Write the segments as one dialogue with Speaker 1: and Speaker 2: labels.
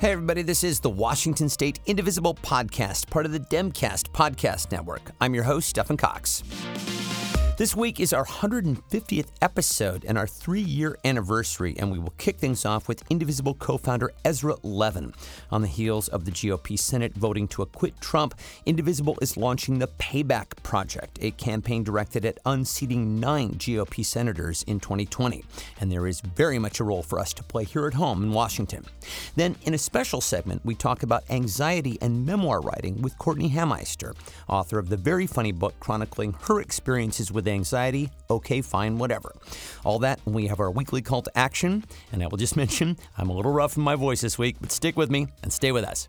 Speaker 1: Hey, everybody, this is the Washington State Indivisible Podcast, part of the Demcast Podcast Network. I'm your host, Stephan Cox. This week is our 150th episode and our three year anniversary, and we will kick things off with Indivisible co founder Ezra Levin. On the heels of the GOP Senate voting to acquit Trump, Indivisible is launching the Payback Project, a campaign directed at unseating nine GOP senators in 2020. And there is very much a role for us to play here at home in Washington. Then, in a special segment, we talk about anxiety and memoir writing with Courtenay Hameister, author of the very funny book chronicling her experiences with anxiety, okay, fine, whatever. All that, we have our weekly call to action. And I will just mention, I'm a little rough in my voice this week, but stick with me and stay with us.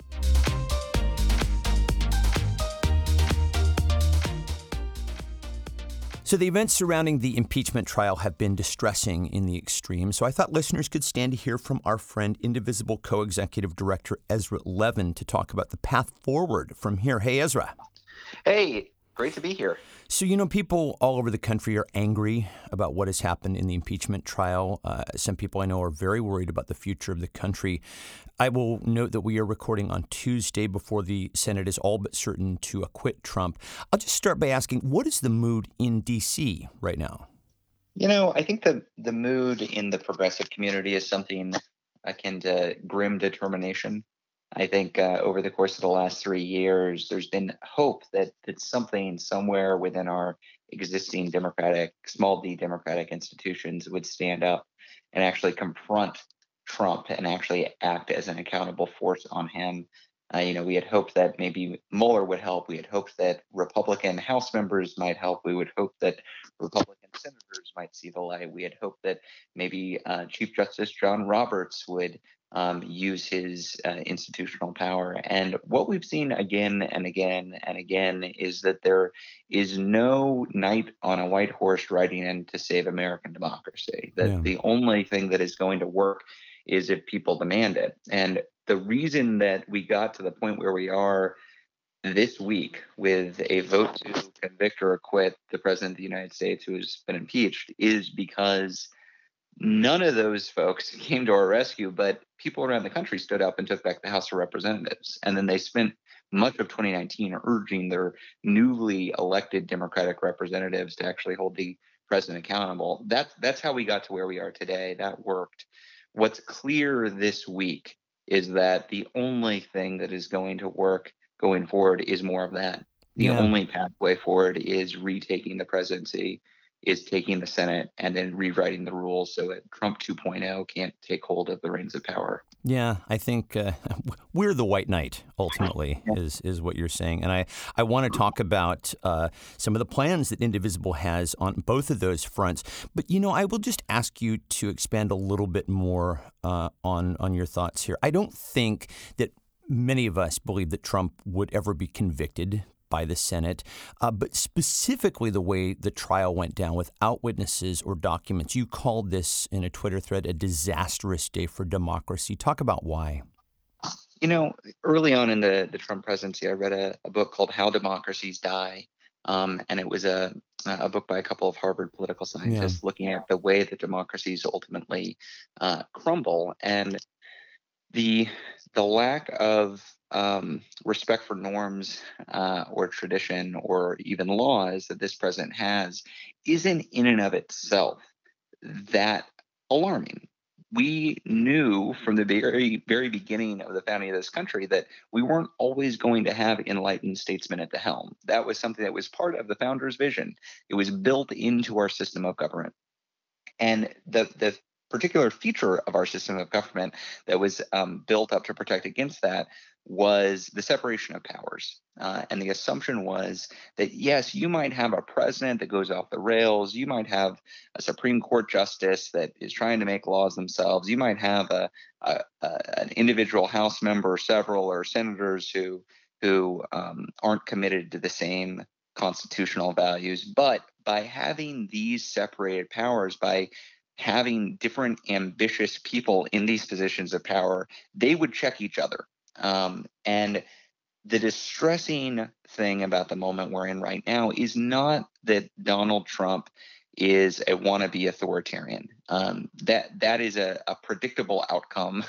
Speaker 1: So, the events surrounding the impeachment trial have been distressing in the extreme. So, I thought listeners could stand to hear from our friend, Indivisible co executive director Ezra Levin, to talk about the path forward from here. Hey, Ezra.
Speaker 2: Hey, great to be here.
Speaker 1: So, you know, people all over the country are angry about what has happened in the impeachment trial. Uh, some people I know are very worried about the future of the country. I will note that we are recording on Tuesday before the Senate is all but certain to acquit Trump. I'll just start by asking what is the mood in D.C. right now?
Speaker 2: You know, I think the, the mood in the progressive community is something akin to grim determination. I think uh, over the course of the last three years, there's been hope that that something somewhere within our existing democratic, small d democratic institutions would stand up and actually confront Trump and actually act as an accountable force on him. Uh, you know, we had hoped that maybe Mueller would help. We had hoped that Republican House members might help. We would hope that Republican senators might see the light. We had hoped that maybe uh, Chief Justice John Roberts would um, use his uh, institutional power. And what we've seen again and again and again is that there is no knight on a white horse riding in to save American democracy. That yeah. the only thing that is going to work is if people demand it. And the reason that we got to the point where we are this week with a vote to convict or acquit the president of the United States who has been impeached is because none of those folks came to our rescue, but people around the country stood up and took back the House of Representatives. And then they spent much of 2019 urging their newly elected Democratic representatives to actually hold the president accountable. That's that's how we got to where we are today. That worked. What's clear this week is that the only thing that is going to work going forward is more of that. The yeah. only pathway forward is retaking the presidency is taking the Senate and then rewriting the rules so that Trump 2.0 can't take hold of the reins of power.
Speaker 1: Yeah, I think uh, we're the white knight ultimately is is what you're saying, and I I want to talk about uh, some of the plans that Indivisible has on both of those fronts. But you know, I will just ask you to expand a little bit more uh, on on your thoughts here. I don't think that many of us believe that Trump would ever be convicted by the Senate, uh, but specifically the way the trial went down without witnesses or documents. You called this in a Twitter thread a disastrous day for democracy. Talk about why.
Speaker 2: You know, early on in the, the Trump presidency, I read a, a book called How Democracies Die. Um, and it was a, a book by a couple of Harvard political scientists yeah. looking at the way that democracies ultimately uh, crumble. And the the lack of um, respect for norms uh, or tradition or even laws that this president has isn't in and of itself that alarming. We knew from the very, very beginning of the founding of this country that we weren't always going to have enlightened statesmen at the helm. That was something that was part of the founder's vision. It was built into our system of government. And the, the particular feature of our system of government that was um, built up to protect against that was the separation of powers. Uh, and the assumption was that, yes, you might have a president that goes off the rails. You might have a Supreme Court justice that is trying to make laws themselves. You might have a, a, a an individual House member, several, or senators who, who um, aren't committed to the same constitutional values. But by having these separated powers, by having different ambitious people in these positions of power, they would check each other. Um, and the distressing thing about the moment we're in right now is not that Donald Trump is a wannabe authoritarian. Um, that that is a, a predictable outcome.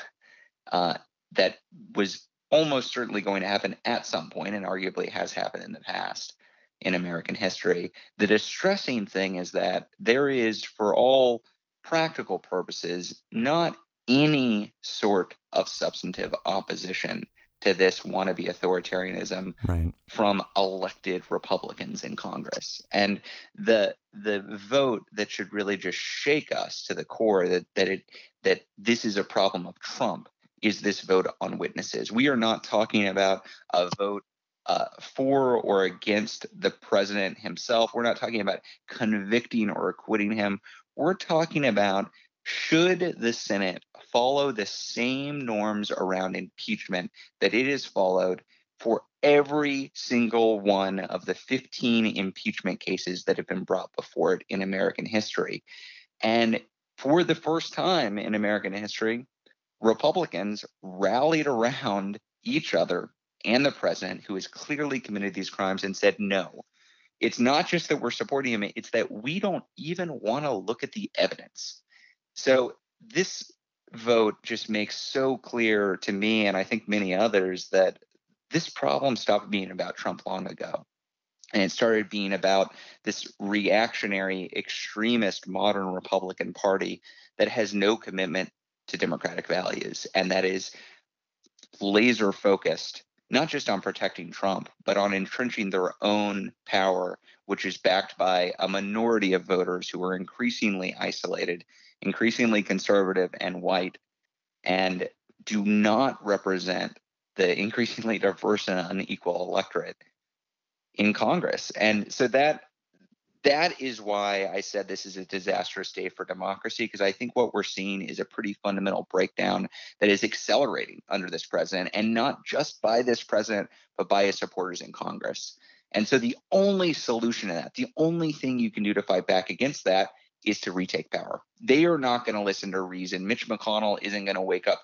Speaker 2: Uh, that was almost certainly going to happen at some point, and arguably has happened in the past in American history. The distressing thing is that there is, for all practical purposes, not any sort of substantive opposition to this wannabe authoritarianism
Speaker 1: right.
Speaker 2: from elected Republicans in Congress. And the the vote that should really just shake us to the core that that it that this is a problem of Trump is this vote on witnesses. We are not talking about a vote uh, for or against the president himself. We're not talking about convicting or acquitting him. We're talking about should the Senate follow the same norms around impeachment that it has followed for every single one of the 15 impeachment cases that have been brought before it in American history. And for the first time in American history, Republicans rallied around each other and the president, who has clearly committed these crimes, and said, no, it's not just that we're supporting him, it's that we don't even want to look at the evidence. So this vote just makes so clear to me, and I think many others, that this problem stopped being about Trump long ago. And it started being about this reactionary, extremist, modern Republican Party that has no commitment to democratic values and that is laser focused not just on protecting Trump, but on entrenching their own power, which is backed by a minority of voters who are increasingly isolated, increasingly conservative and white, and do not represent the increasingly diverse and unequal electorate in Congress. And so that that is why I said this is a disastrous day for democracy, because I think what we're seeing is a pretty fundamental breakdown that is accelerating under this president, and not just by this president, but by his supporters in Congress. And so the only solution to that, the only thing you can do to fight back against that is to retake power. They are not going to listen to reason. Mitch McConnell isn't going to wake up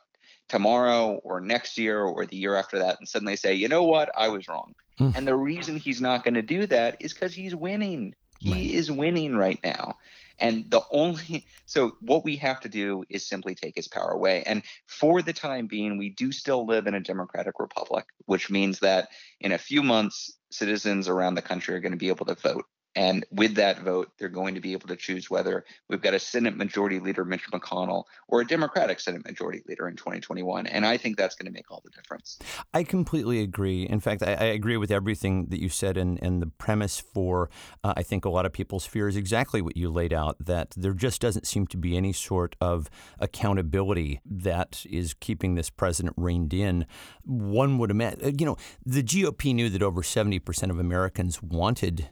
Speaker 2: tomorrow or next year or the year after that and suddenly say, you know what, I was wrong. Mm. And the reason he's not going to do that is because he's winning. He right. is winning right now. And the only so what we have to do is simply take his power away. And for the time being, we do still live in a democratic republic, which means that in a few months, citizens around the country are going to be able to vote and with that vote, they're going to be able to choose whether we've got a Senate Majority Leader, Mitch McConnell, or a Democratic Senate Majority Leader in 2021. And I think that's going to make all the difference.
Speaker 1: I completely agree. In fact, I, I agree with everything that you said. And, and the premise for, uh, I think, a lot of people's fear is exactly what you laid out that there just doesn't seem to be any sort of accountability that is keeping this president reined in. One would imagine, you know, the GOP knew that over 70% of Americans wanted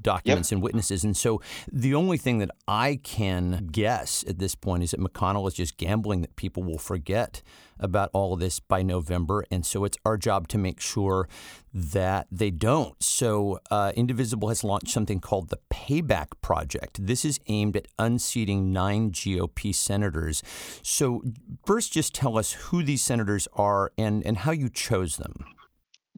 Speaker 1: documents yep. and witnesses. And so the only thing that I can guess at this point is that McConnell is just gambling that people will forget about all of this by November. And so it's our job to make sure that they don't. So uh, Indivisible has launched something called the Payback Project. This is aimed at unseating nine GOP senators. So first, just tell us who these senators are and, and how you chose them.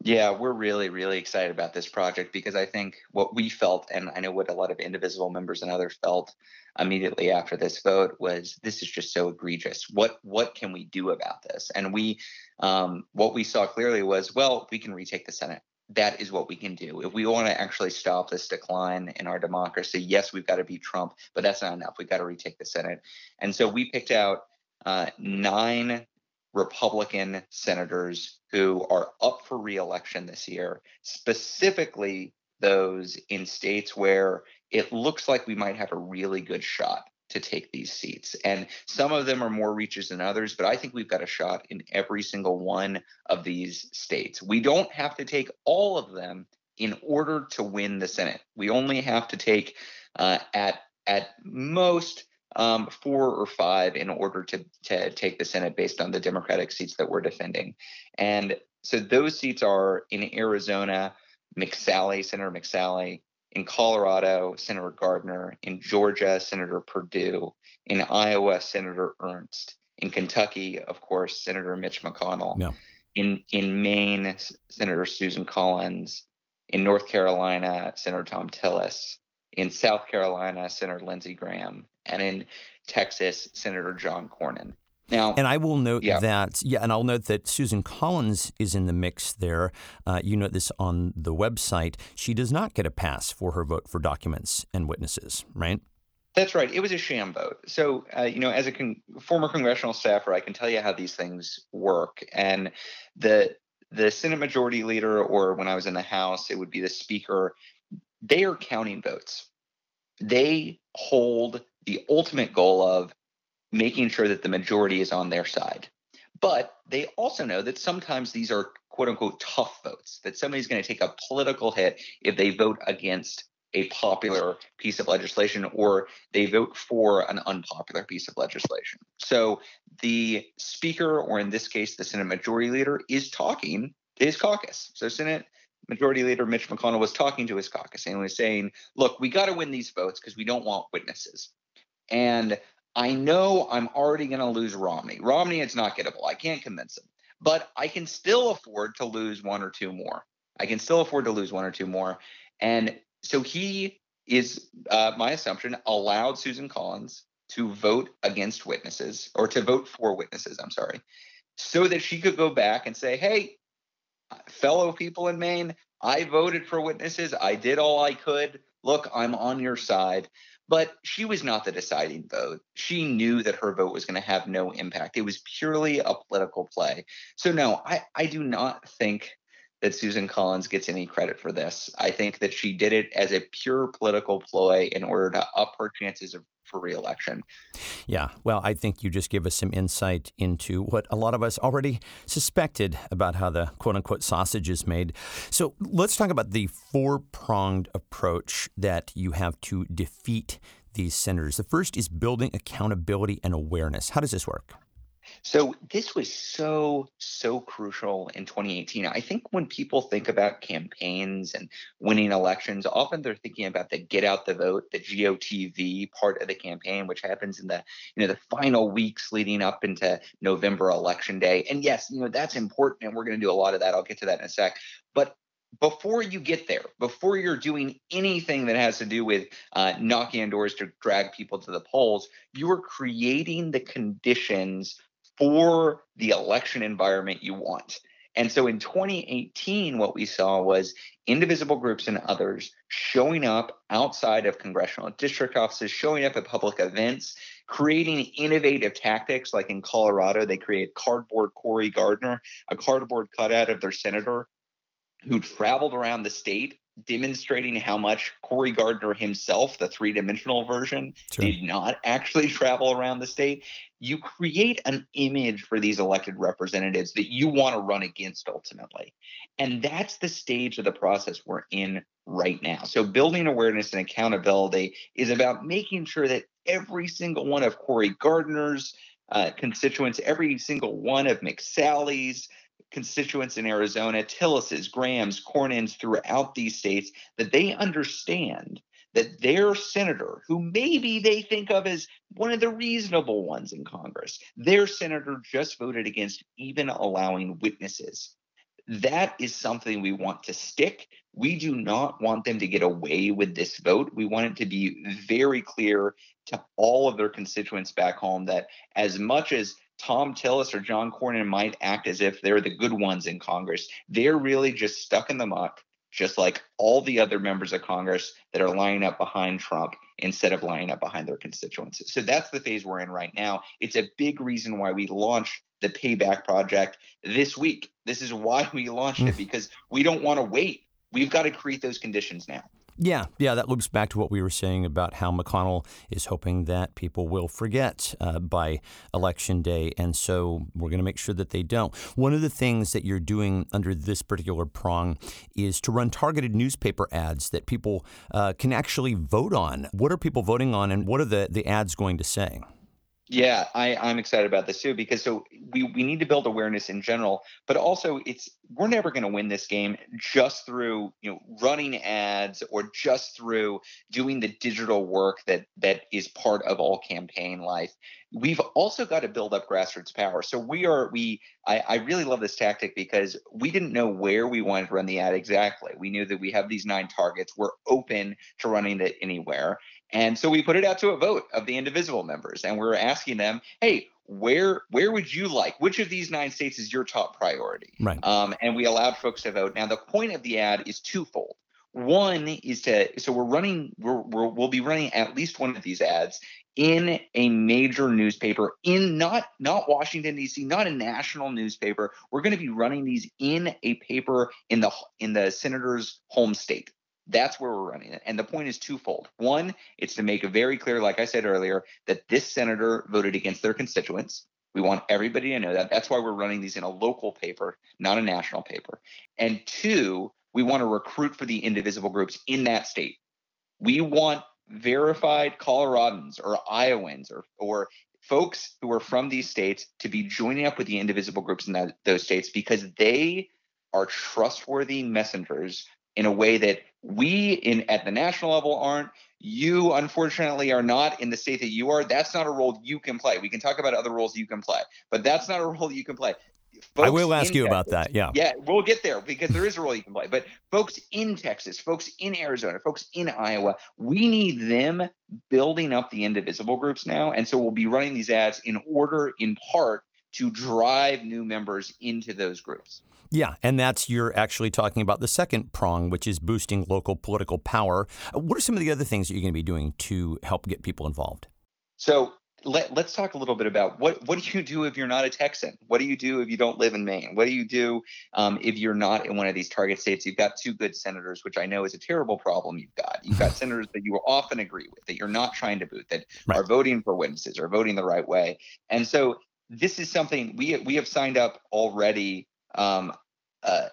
Speaker 2: Yeah, we're really, really excited about this project because I think what we felt, and I know what a lot of Indivisible members and others felt immediately after this vote was this is just so egregious. What what can we do about this? And we um, what we saw clearly was, well, we can retake the Senate. That is what we can do. If we want to actually stop this decline in our democracy, yes, we've got to beat Trump, but that's not enough. We've got to retake the Senate. And so we picked out uh, nine Republican senators who are up for reelection this year, specifically those in states where it looks like we might have a really good shot to take these seats. And some of them are more reaches than others, but I think we've got a shot in every single one of these states. We don't have to take all of them in order to win the Senate. We only have to take uh, at at most um, four or five in order to, to take the Senate based on the Democratic seats that we're defending. And so those seats are in Arizona, McSally, Senator McSally, in Colorado, Senator Gardner, in Georgia, Senator Perdue, in Iowa, Senator Ernst, in Kentucky, of course, Senator Mitch McConnell,
Speaker 1: yeah.
Speaker 2: in in Maine, Senator Susan Collins, in North Carolina, Senator Thom Tillis, in South Carolina, Senator Lindsey Graham, and in Texas, Senator John Cornyn. Now,
Speaker 1: and I will note yeah. that, yeah, and I'll note that Susan Collins is in the mix there. Uh, you note this on the website. She does not get a pass for her vote for documents and witnesses, right?
Speaker 2: That's right. It was a sham vote. So, uh, you know, as a con- former congressional staffer, I can tell you how these things work. And the the Senate Majority Leader, or when I was in the House, it would be the Speaker. They are counting votes. They hold the ultimate goal of making sure that the majority is on their side. But they also know that sometimes these are quote unquote tough votes, that somebody's going to take a political hit if they vote against a popular piece of legislation or they vote for an unpopular piece of legislation. So the speaker, or in this case, the Senate Majority Leader, is talking to his caucus. So Senate Majority Leader Mitch McConnell was talking to his caucus and was saying, look, we got to win these votes because we don't want witnesses. And I know I'm already going to lose Romney. Romney is not gettable. I can't convince him, but I can still afford to lose one or two more. I can still afford to lose one or two more. And so he is, uh, my assumption, allowed Susan Collins to vote against witnesses or to vote for witnesses, I'm sorry, so that she could go back and say, hey, fellow people in Maine, I voted for witnesses. I did all I could. Look, I'm on your side. But she was not the deciding vote. She knew that her vote was going to have no impact. It was purely a political play. So, no, I, I do not think that Susan Collins gets any credit for this. I think that she did it as a pure political ploy in order to up her chances of for reelection.
Speaker 1: Yeah, well, I think you just give us some insight into what a lot of us already suspected about how the quote unquote sausage is made. So let's talk about the four pronged approach that you have to defeat these senators. The first is building accountability and awareness. How does this work?
Speaker 2: So this was so so crucial in 2018. I think when people think about campaigns and winning elections, often they're thinking about the get out the vote, the GOTV part of the campaign, which happens in the you know the final weeks leading up into November election day. And yes, you know that's important, and we're going to do a lot of that. I'll get to that in a sec. But before you get there, before you're doing anything that has to do with uh, knocking on doors to drag people to the polls, you are creating the conditions for the election environment you want. And so in 2018, what we saw was indivisible groups and others showing up outside of congressional district offices, showing up at public events, creating innovative tactics. Like in Colorado, they created cardboard Cory Gardner, a cardboard cutout of their senator who traveled around the state demonstrating how much Cory Gardner himself, the three dimensional version, sure. did not actually travel around the state. You create an image for these elected representatives that you want to run against ultimately. And that's the stage of the process we're in right now. So, building awareness and accountability is about making sure that every single one of Cory Gardner's uh, constituents, every single one of McSally's, constituents in Arizona, Tillis's, Graham's, Cornyn's throughout these states, that they understand that their senator, who maybe they think of as one of the reasonable ones in Congress, their senator just voted against even allowing witnesses. That is something we want to stick. We do not want them to get away with this vote. We want it to be very clear to all of their constituents back home that as much as Thom Tillis or John Cornyn might act as if they're the good ones in Congress. They're really just stuck in the muck, just like all the other members of Congress that are lining up behind Trump instead of lining up behind their constituents. So that's the phase we're in right now. It's a big reason why we launched the Payback Project this week. This is why we launched it hmm. because we don't want to wait. We've got to create those conditions now.
Speaker 1: Yeah, yeah, that loops back to what we were saying about how McConnell is hoping that people will forget uh, by election day. And so we're going to make sure that they don't. One of the things that you're doing under this particular prong is to run targeted newspaper ads that people uh, can actually vote on. What are people voting on, and what are the, the ads going to say?
Speaker 2: Yeah, I, I'm excited about this too because so we, we need to build awareness in general, but also it's we're never going to win this game just through you know running ads or just through doing the digital work that that is part of all campaign life. We've also got to build up grassroots power. So we are we I, I really love this tactic because we didn't know where we wanted to run the ad exactly. We knew that we have these nine targets. We're open to running it anywhere. And so we put it out to a vote of the indivisible members, and we are asking them, hey, where where would you like which of these nine states is your top priority
Speaker 1: right
Speaker 2: um, and we allowed folks to vote now the point of the ad is twofold one is to so we're running we're, we're, we'll be running at least one of these ads in a major newspaper in not not Washington D.C. not a national newspaper we're going to be running these in a paper in the in the senator's home state that's where we're running it. And the point is twofold. One, it's to make it very clear, like I said earlier, that this senator voted against their constituents. We want everybody to know that. That's why we're running these in a local paper, not a national paper. And two, we want to recruit for the indivisible groups in that state. We want verified Coloradans or Iowans or, or folks who are from these states to be joining up with the indivisible groups in that, those states because they are trustworthy messengers in a way that we in at the national level aren't. You unfortunately are not in the state that you are. That's not a role you can play. We can talk about other roles you can play but that's not a role you can play
Speaker 1: I will ask you Texas, about that. Yeah.
Speaker 2: Yeah, we'll get there because there is a role you can play. But folks in Texas, folks in Arizona, folks in Iowa, we need them building up the indivisible groups now. And so we'll be running these ads in order, in part, to drive new members into those groups.
Speaker 1: Yeah, and that's you're actually talking about the second prong, which is boosting local political power. What are some of the other things that you're going to be doing to help get people involved?
Speaker 2: So let, us talk a little bit about what what do you do if you're not a Texan? What do you do if you don't live in Maine? What do you do um, if you're not in one of these target states? You've got two good senators, which I know is a terrible problem. You've got you've got senators that you often agree with, that you're not trying to boot, that right. are voting for witnesses, are voting the right way, and so this is something we we have signed up already um, uh,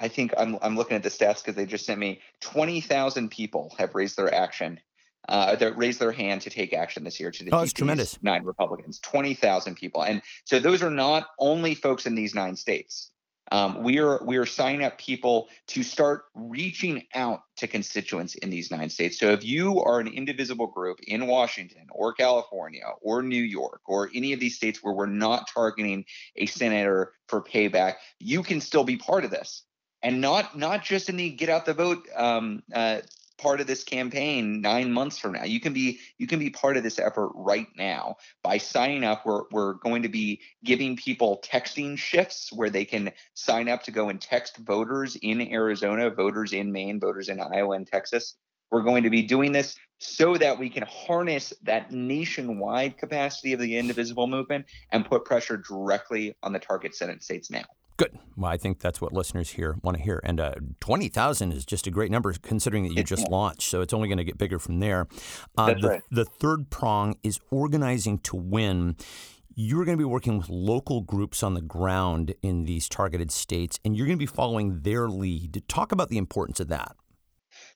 Speaker 2: I think I'm I'm looking at the stats because they just sent me 20,000 people have raised their action, uh, that raised their hand to take action this year to defeat
Speaker 1: oh, tremendous.
Speaker 2: nine Republicans. 20,000 people, and so those are not only folks in these nine states. Um, we are we are signing up people to start reaching out to constituents in these nine states. So if you are an indivisible group in Washington or California or New York or any of these states where we're not targeting a senator for payback, you can still be part of this and not not just in the get out the vote um, uh, part of this campaign nine months from now. You can be you can be part of this effort right now by signing up. We're we're going to be giving people texting shifts where they can sign up to go and text voters in Arizona, voters in Maine, voters in Iowa and Texas. We're going to be doing this so that we can harness that nationwide capacity of the indivisible movement and put pressure directly on the target Senate states now.
Speaker 1: Good. Well, I think that's what listeners here want to hear. And uh, 20,000 is just a great number considering that you just launched. So it's only going to get bigger from there.
Speaker 2: Uh, that's
Speaker 1: the,
Speaker 2: right.
Speaker 1: the third prong is organizing to win. You're going to be working with local groups on the ground in these targeted states, and you're going to be following their lead. Talk about the importance of that.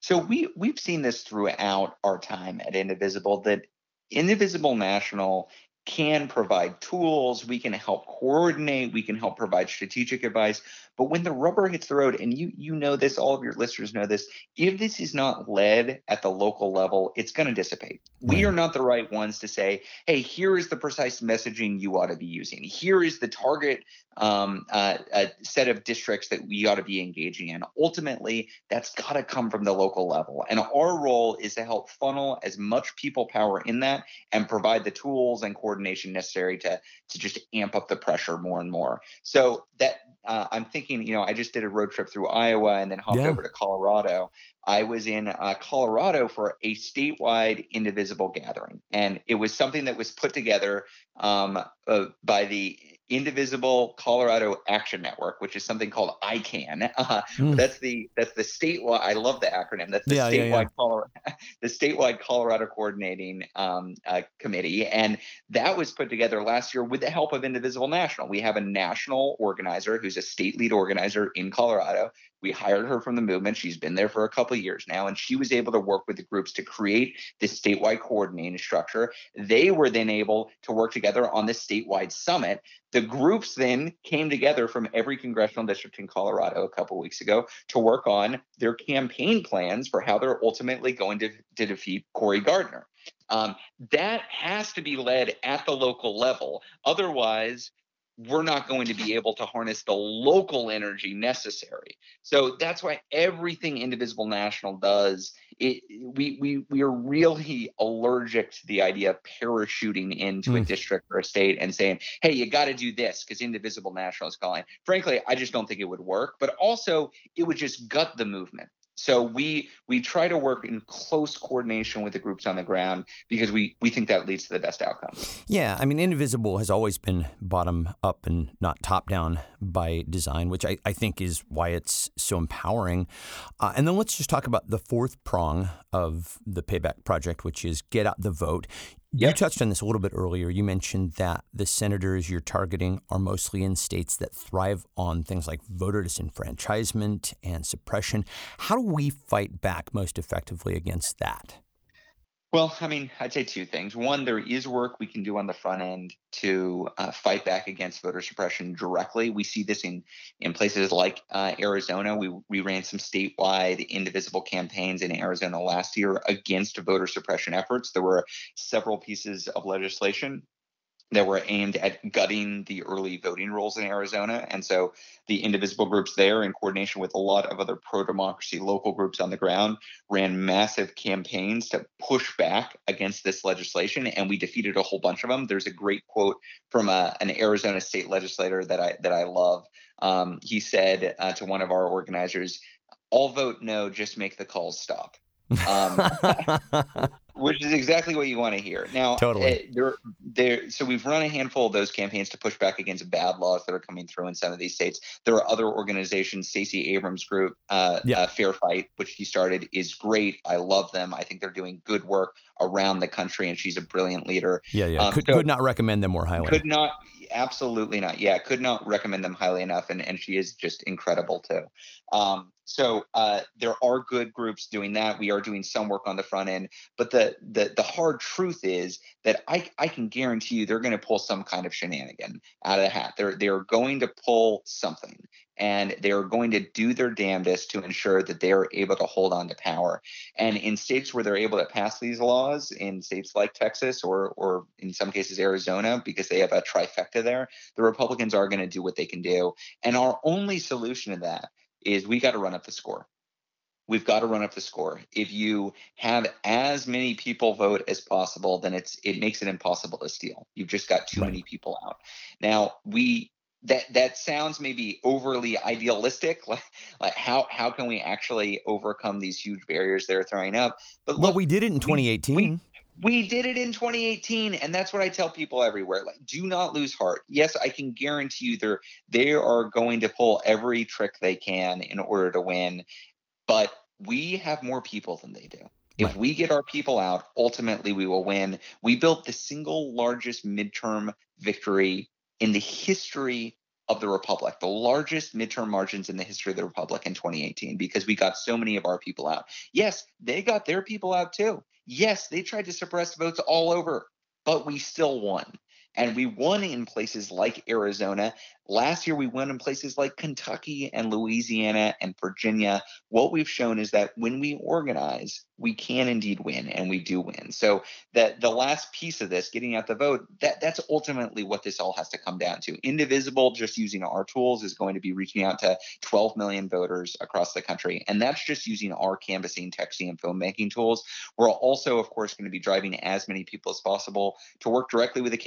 Speaker 2: So we we've seen this throughout our time at Indivisible that Indivisible National can provide tools, we can help coordinate, we can help provide strategic advice, but when the rubber hits the road, and you you know this, all of your listeners know this, if this is not led at the local level, it's going to dissipate. Right. We are not the right ones to say, hey, here is the precise messaging you ought to be using. Here is the target um, uh, set of districts that we ought to be engaging in. Ultimately, that's got to come from the local level, and our role is to help funnel as much people power in that and provide the tools and coordination necessary to to just amp up the pressure more and more. So that uh, I'm thinking, you know, I just did a road trip through Iowa and then hopped yeah. over to Colorado. I was in uh, Colorado for a statewide indivisible gathering, and it was something that was put together um, uh, by the Indivisible Colorado Action Network, which is something called ICAN. Uh, mm. That's the that's the statewide. I love the acronym. That's the yeah, statewide yeah, yeah. Colorado, the statewide Colorado Coordinating um, uh, Committee, and that was put together last year with the help of Indivisible National. We have a national organizer who's a state lead organizer in Colorado we hired her from the movement. She's been there for a couple years now, and she was able to work with the groups to create this statewide coordinating structure. They were then able to work together on this statewide summit. The groups then came together from every congressional district in Colorado a couple weeks ago to work on their campaign plans for how they're ultimately going to, to defeat Cory Gardner. Um, that has to be led at the local level. Otherwise, we're not going to be able to harness the local energy necessary. So that's why everything Indivisible National does it, we we we are really allergic to the idea of parachuting into mm. a district or a state and saying, "Hey, you got to do this because Indivisible National is calling." Frankly, I just don't think it would work. But also, it would just gut the movement so we we try to work in close coordination with the groups on the ground because we we think that leads to the best outcomes.
Speaker 1: Yeah, I mean, Indivisible has always been bottom up and not top down by design, which I, I think is why it's so empowering. Uh, and then let's just talk about the fourth prong of the Payback Project, which is get out the vote. Yep. You touched on this a little bit earlier. You mentioned that the senators you're targeting are mostly in states that thrive on things like voter disenfranchisement and suppression. How do we fight back most effectively against that?
Speaker 2: Well, I mean, I'd say two things. One, there is work we can do on the front end to uh, fight back against voter suppression directly. We see this in in places like uh, Arizona. We we ran some statewide indivisible campaigns in Arizona last year against voter suppression efforts. There were several pieces of legislation that were aimed at gutting the early voting rolls in Arizona. And so the indivisible groups there, in coordination with a lot of other pro democracy local groups on the ground, ran massive campaigns to push back against this legislation. And we defeated a whole bunch of them. There's a great quote from a, uh, an Arizona state legislator that I that I love. Um, he said uh, to one of our organizers, "All vote no, just make the calls stop." Um, which is exactly what you want to hear. Now,
Speaker 1: totally.
Speaker 2: Uh, there, there. So we've run a handful of those campaigns to push back against bad laws that are coming through in some of these states. There are other organizations. Stacey Abrams' group, uh, yeah. uh, Fair Fight, which she started, is great. I love them. I think they're doing good work around the country, and she's a brilliant leader.
Speaker 1: Yeah, yeah. Um, could, so could not recommend them more highly.
Speaker 2: Could not absolutely not. Yeah, could not recommend them highly enough, and and she is just incredible too. Um, so uh, there are good groups doing that. We are doing some work on the front end, but the the the hard truth is that I I can guarantee you they're going to pull some kind of shenanigan out of the hat. They're they're going to pull something, and they are going to do their damnedest to ensure that they are able to hold on to power. And in states where they're able to pass these laws, in states like Texas or or in some cases Arizona, because they have a trifecta there, the Republicans are going to do what they can do. And our only solution to that is we got to run up the score. We've got to run up the score. If you have as many people vote as possible, then it's it makes it impossible to steal. You've just got too right. many people out. Now we that that sounds maybe overly idealistic like, like how how can we actually overcome these huge barriers they're throwing up
Speaker 1: but look, well we did it in 2018 we,
Speaker 2: we, we did it in 2018 and that's what i tell people everywhere like do not lose heart. Yes i can guarantee you they're they are going to pull every trick they can in order to win but we have more people than they do. If right. we get our people out ultimately we will win. We built the single largest midterm victory in the history of the republic the largest midterm margins in the history of the republic in 2018 because we got so many of our people out. Yes they got their people out too Yes, they tried to suppress votes all over, but we still won. And we won in places like Arizona. Last year, we won in places like Kentucky and Louisiana and Virginia. What we've shown is that when we organize, we can indeed win, and we do win. So that the last piece of this, getting out the vote, that that's ultimately what this all has to come down to. Indivisible, just using our tools, is going to be reaching out to 12 million voters across the country, and that's just using our canvassing, texting, and banking tools. We're also, of course, going to be driving as many people as possible to work directly with the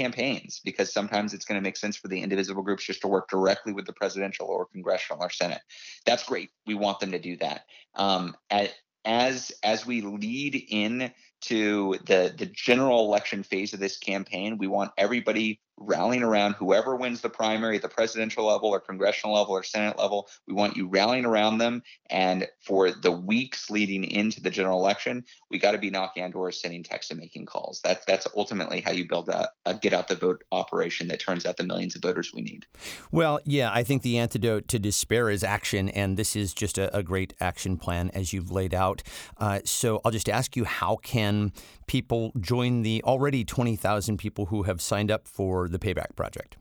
Speaker 2: because sometimes it's going to make sense for the indivisible groups just to work directly with the presidential or congressional or senate. That's great. We want them to do that. Um, as as we lead in to the the general election phase of this campaign, we want everybody rallying around whoever wins the primary at the presidential level or congressional level or senate level. We want you rallying around them. And for the weeks leading into the general election, we got to be knocking on doors, sending texts, and making calls. That's that's ultimately how you build a, a get out the vote operation that turns out the millions of voters we need.
Speaker 1: Well, yeah, I think the antidote to despair is action, and this is just a, a great action plan as you've laid out. Uh, so I'll just ask you, how can people join the already 20,000 people who have signed up for the Payback Project?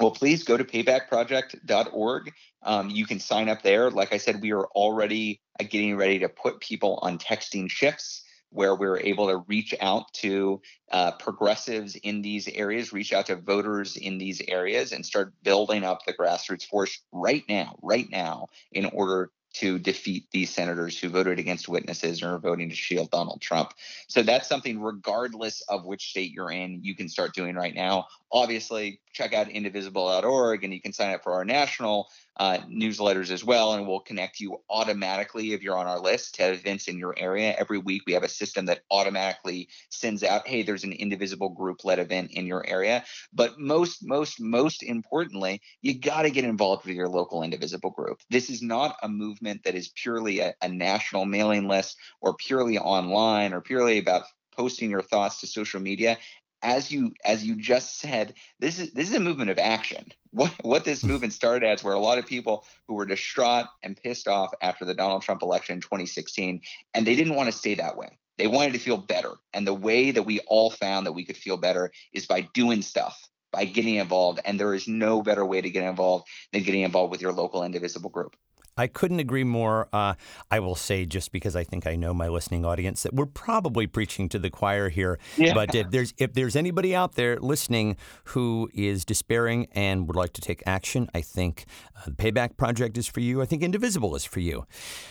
Speaker 2: Well, please go to paybackproject.org. Um, you can sign up there. Like I said, we are already uh, getting ready to put people on texting shifts where we're able to reach out to uh, progressives in these areas, reach out to voters in these areas, and start building up the grassroots force right now, right now, in order to defeat these senators who voted against witnesses or are voting to shield Donald Trump. So that's something, regardless of which state you're in, you can start doing right now. Obviously, check out indivisible.org and you can sign up for our national uh, newsletters as well, and we'll connect you automatically if you're on our list to events in your area. Every week, we have a system that automatically sends out, "Hey, there's an indivisible group-led event in your area." But most, most, most importantly, you got to get involved with your local indivisible group. This is not a movement that is purely a, a national mailing list or purely online or purely about posting your thoughts to social media as you as you just said, this is this is a movement of action. What what this hmm. movement started as were a lot of people who were distraught and pissed off after the Donald Trump election in 2016, and they didn't want to stay that way. They wanted to feel better. And the way that we all found that we could feel better is by doing stuff, by getting involved. And there is no better way to get involved than getting involved with your local indivisible group.
Speaker 1: I couldn't agree more. Uh, I will say, just because I think I know my listening audience, that we're probably preaching to the choir here. Yeah. But if there's if there's anybody out there listening who is despairing and would like to take action, I think uh, the Payback Project is for you. I think Indivisible is for you.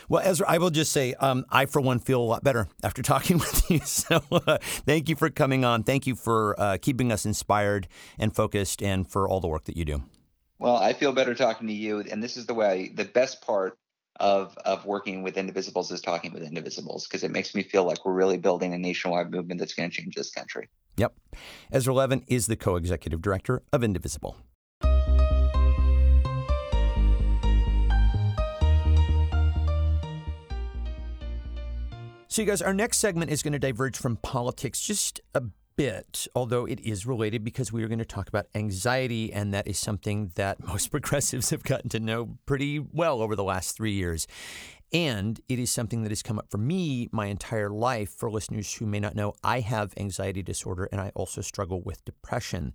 Speaker 1: Well, Ezra, I will just say, um, I for one feel a lot better after talking with you. So uh, thank you for coming on. Thank you for uh, keeping us inspired and focused, and for all the work that you do.
Speaker 2: Well, I feel better talking to you, and this is the way. The best part of of working with indivisibles is talking with indivisibles because it makes me feel like we're really building a nationwide movement that's going to change this country.
Speaker 1: Yep. Ezra Levin is the co-executive director of Indivisible. So, you guys, our next segment is going to diverge from politics just a bit, although it is related because we are going to talk about anxiety, and that is something that most progressives have gotten to know pretty well over the last three years. And it is something that has come up for me my entire life. For listeners who may not know, I have anxiety disorder and I also struggle with depression.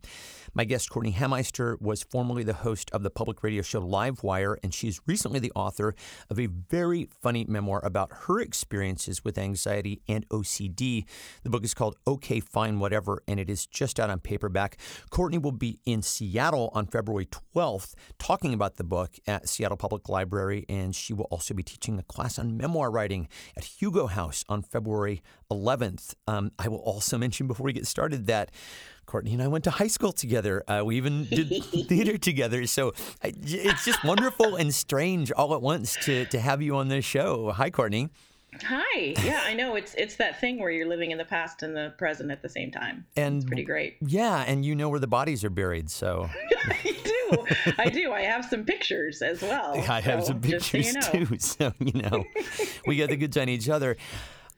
Speaker 1: My guest, Courtenay Hameister, was formerly the host of the public radio show Livewire, and she's recently the author of a very funny memoir about her experiences with anxiety and OCD. The book is called Okay, Fine, Whatever, and it is just out on paperback. Courtenay will be in Seattle on February 12th talking about the book at Seattle Public Library, and she will also be teaching a class on memoir writing at Hugo House on February 11th. Um, I will also mention before we get started that Courtenay and I went to high school together. Uh, we even did theater together. So I, it's just wonderful and strange all at once to, to have you on this show. Hi, Courtenay.
Speaker 3: Hi. Yeah, I know it's it's that thing where you're living in the past and the present at the same time. And it's pretty great.
Speaker 1: Yeah, and you know where the bodies are buried, so
Speaker 3: I do. I do. I have some pictures as well.
Speaker 1: I have so, some pictures so you know. too. So you know, we got the goods on each other.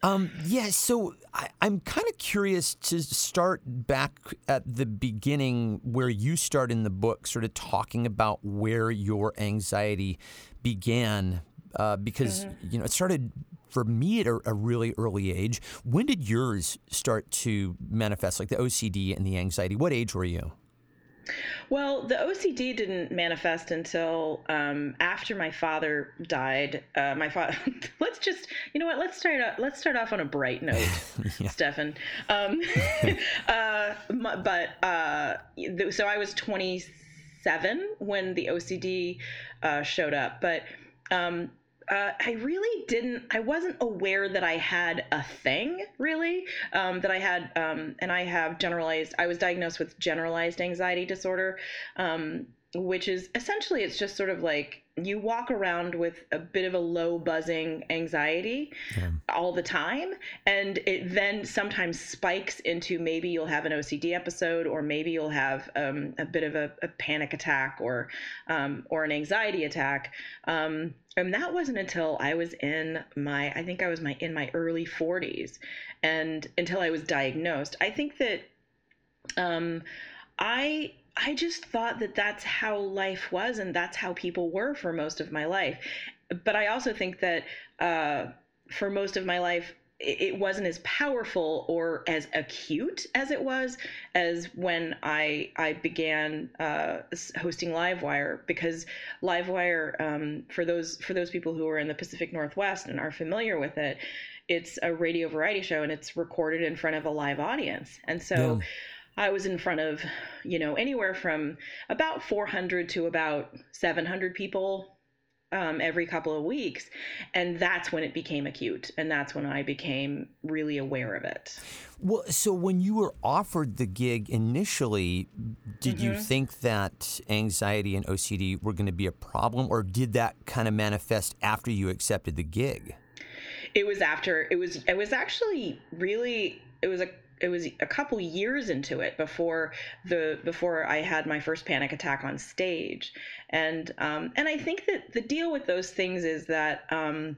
Speaker 1: Um, yeah, so I, am kind of curious to start back at the beginning where you start in the book, sort of talking about where your anxiety began, uh, because mm-hmm. you know it started for me at a, a, really early age. When did yours start to manifest, like the OCD and the anxiety? What age were you?
Speaker 3: Well, the OCD didn't manifest until um, after my father died. Uh, my father. let's just, you know what? Let's start. Off, let's start off on a bright note, yeah. Stefan. Um, uh, but uh, so I was 27 when the OCD uh, showed up, but. Um, uh, I really didn't. I wasn't aware that I had a thing really. Um, that I had, um, and I have generalized. I was diagnosed with generalized anxiety disorder, um, which is essentially it's just sort of like you walk around with a bit of a low buzzing anxiety yeah. all the time and it then sometimes spikes into maybe you'll have an ocd episode or maybe you'll have um, a bit of a, a panic attack or um, or an anxiety attack um, and that wasn't until i was in my i think i was my in my early 40s and until i was diagnosed i think that um, i I just thought that that's how life was and that's how people were for most of my life. But I also think that uh, for most of my life, it wasn't as powerful or as acute as it was as when I I began uh, hosting Livewire because Livewire um, for those for those people who are in the Pacific Northwest and are familiar with it, it's a radio variety show and it's recorded in front of a live audience and so. Yeah I was in front of, you know, anywhere from about 400 to about 700 people um, every couple of weeks. And that's when it became acute. And that's when I became really aware of it.
Speaker 1: Well, so when you were offered the gig initially, did mm-hmm. you think that anxiety and OCD were going to be a problem, or did that kind of manifest after you accepted the gig?
Speaker 3: It was after. It was. It was actually really. It was a it was a couple years into it before the before I had my first panic attack on stage, and um, and I think that the deal with those things is that. Um,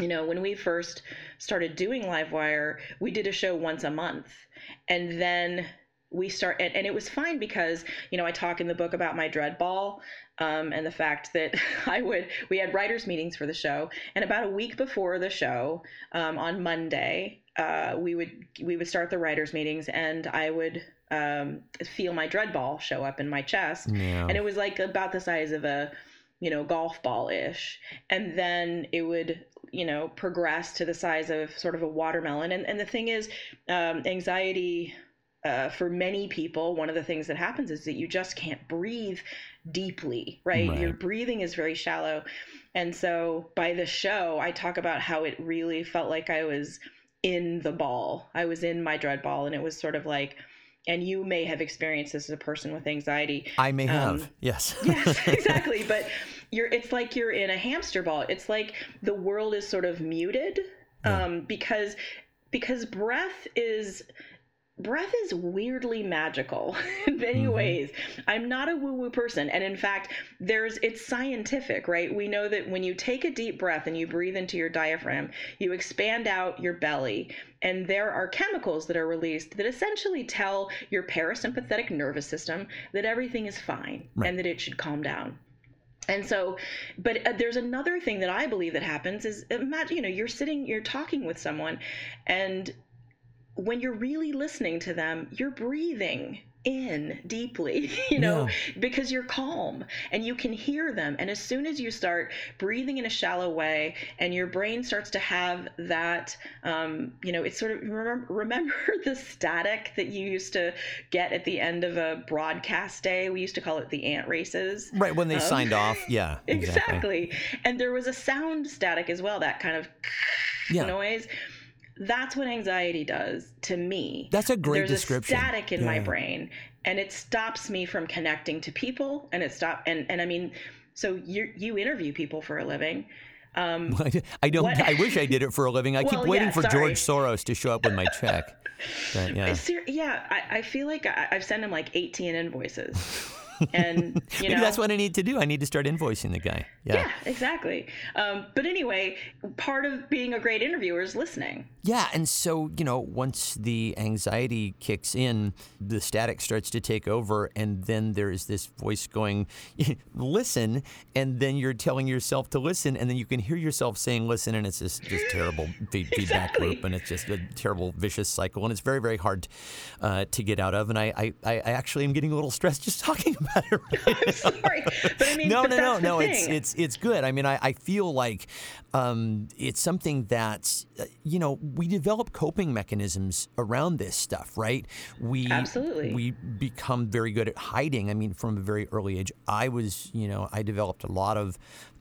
Speaker 3: you know, when we first started doing Livewire, we did a show once a month. And then we start and, and, it was fine because you know i talk in the book about my dread ball um, and the fact that i would we had writers meetings for the show and about a week before the show um, on monday uh, we would we would start the writers meetings and I would um, feel my dread ball show up in my chest yeah. and it was like about the size of a you know golf ball ish and then it would you know progress to the size of sort of a watermelon and and the thing is um, anxiety uh, for many people, one of the things that happens is that you just can't breathe deeply, right? right? Your breathing is very shallow. And so by the show, I talk about how it really felt like I was in the ball. I was in my dread ball, and it was sort of like, and you may have experienced this as a person with anxiety.
Speaker 1: I may have, um, yes.
Speaker 3: yes, exactly. But you're, it's like you're in a hamster ball. It's like the world is sort of muted yeah. um, because because breath is breath is weirdly magical in many mm-hmm. ways. I'm not a woo woo person. And in fact, there's it's scientific, right? We know that when you take a deep breath and you breathe into your diaphragm, you expand out your belly. And there are chemicals that are released that essentially tell your parasympathetic nervous system that everything is fine right. and that it should calm down. And so, but uh, there's another thing that I believe that happens is imagine, you know, you're sitting, you're talking with someone and when you're really listening to them, you're breathing in deeply, you know, yeah. because you're calm and you can hear them. And as soon as you start breathing in a shallow way and your brain starts to have that, um, you know, it's sort of remember, remember the static that you used to get at the end of a broadcast day? We used to call it the ant races.
Speaker 1: Right. When they um, signed off. Yeah.
Speaker 3: Exactly. exactly. And there was a sound static as well, that kind of yeah. noise that's what anxiety does to me.
Speaker 1: That's a great
Speaker 3: There's
Speaker 1: description.
Speaker 3: There's static in yeah. my brain, and it stops me from connecting to people. And it stop and and I mean, so you you interview people for a living. Um,
Speaker 1: I don't. What? I wish I did it for a living. I well, keep waiting yeah, for. George Soros to show up with my check.
Speaker 3: But, yeah, yeah. I, I feel like I, I've sent him like 18 invoices. And you
Speaker 1: know, maybe that's what I need to do. I need to start invoicing the guy. Yeah,
Speaker 3: yeah exactly. Um, but anyway, part of being a great interviewer is listening.
Speaker 1: Yeah, and so you know, once the anxiety kicks in, the static starts to take over, and then there is this voice going, "Listen," and then you're telling yourself to listen, and then you can hear yourself saying "listen," and it's this just terrible feedback loop, and it's just a terrible vicious cycle, and it's very very hard uh, to get out of. And I, I I actually am getting a little stressed just talking about it.
Speaker 3: Right I'm sorry, but I mean,
Speaker 1: no,
Speaker 3: no,
Speaker 1: no, no.
Speaker 3: Thing.
Speaker 1: It's it's it's good. I mean, I, I feel like um, it's something that uh, you know we develop coping mechanisms around this stuff, right?
Speaker 3: We absolutely
Speaker 1: we become very good at hiding. I mean, from a very early age, I was you know I developed a lot of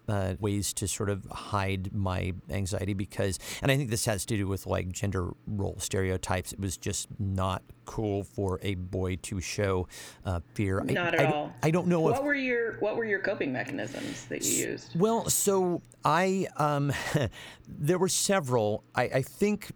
Speaker 1: uh, ways to sort of hide my anxiety because, and I think this has to do with like gender role stereotypes. It was just not cool for a boy to show uh, fear.
Speaker 3: Not
Speaker 1: I,
Speaker 3: at
Speaker 1: I
Speaker 3: all.
Speaker 1: I don't know
Speaker 3: what
Speaker 1: if,
Speaker 3: were your what were your coping mechanisms that you used.
Speaker 1: Well, so I um, there were several. I, I think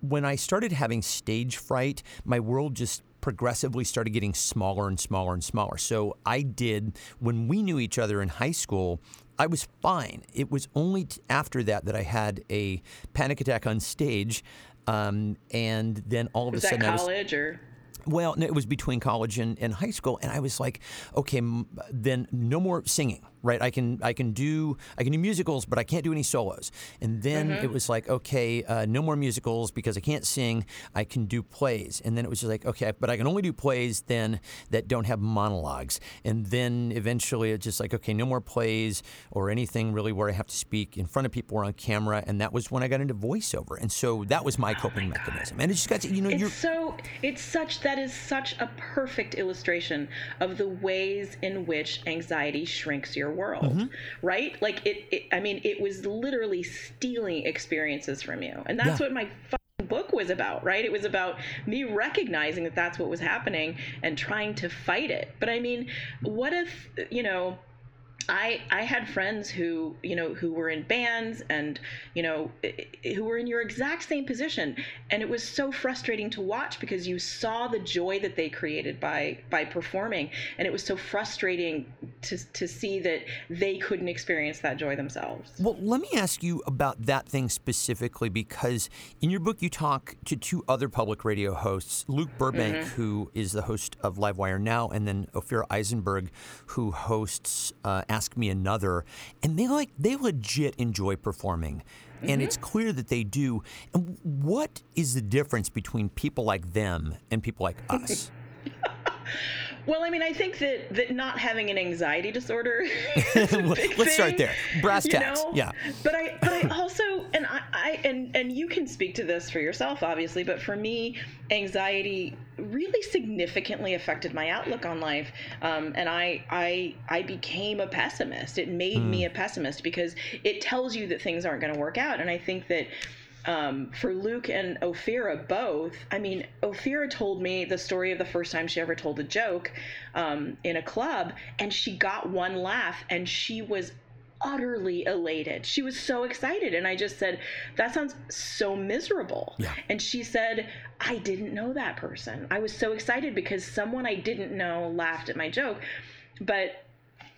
Speaker 1: when I started having stage fright, my world just progressively started getting smaller and smaller and smaller. So I did, when we knew each other in high school, I was fine. It was only t- after that that I had a panic attack on stage. Um, and then all of
Speaker 3: was
Speaker 1: a sudden,
Speaker 3: that college
Speaker 1: I
Speaker 3: was, or
Speaker 1: well, it was between college and, and high school, and I was like, okay, then no more singing right? I can I can do I can do musicals, but I can't do any solos. And then mm-hmm. it was like, okay, uh, no more musicals because I can't sing. I can do plays. And then it was just like, okay, but I can only do plays then that don't have monologues. And then eventually it's just like, okay, no more plays or anything really where I have to speak in front of people or on camera. And that was when I got into voiceover. And so that was my coping oh my mechanism. And it just got to, you know,
Speaker 3: it's
Speaker 1: you're
Speaker 3: so it's such that that is such a perfect illustration of the ways in which anxiety shrinks your world, mm-hmm. right? Like it, it, I mean, it was literally stealing experiences from you, and that's yeah. what my book was about, right? It was about me recognizing that that's what was happening and trying to fight it. But I mean, what if, you know, I I had friends who you know who were in bands and you know who were in your exact same position and it was so frustrating to watch because you saw the joy that they created by by performing and it was so frustrating to to see that they couldn't experience that joy themselves.
Speaker 1: Well, let me ask you about that thing specifically because in your book you talk to two other public radio hosts, Luke Burbank mm-hmm. who is the host of Livewire now and then Ophira Eisenberg who hosts uh, ask me another and they like they legit enjoy performing. And mm-hmm. it's clear that they do. And what is the difference between people like them and people like us
Speaker 3: Well, I mean, I think that that not having an anxiety disorder.
Speaker 1: Let's thing, start there. Brass tacks. Know? Yeah.
Speaker 3: But I, but I also, and I, I, and and you can speak to this for yourself, obviously. But for me, anxiety really significantly affected my outlook on life, um, and I, I, I became a pessimist. It made mm. me a pessimist because it tells you that things aren't going to work out, and I think that um, for Luke and Ophira both, I mean, Ophira told me the story of the first time she ever told a joke um, in a club, and she got one laugh, and she was utterly elated. She was so excited. And I just said, That sounds so miserable. Yeah. And she said, I didn't know that person. I was so excited because someone I didn't know laughed at my joke. But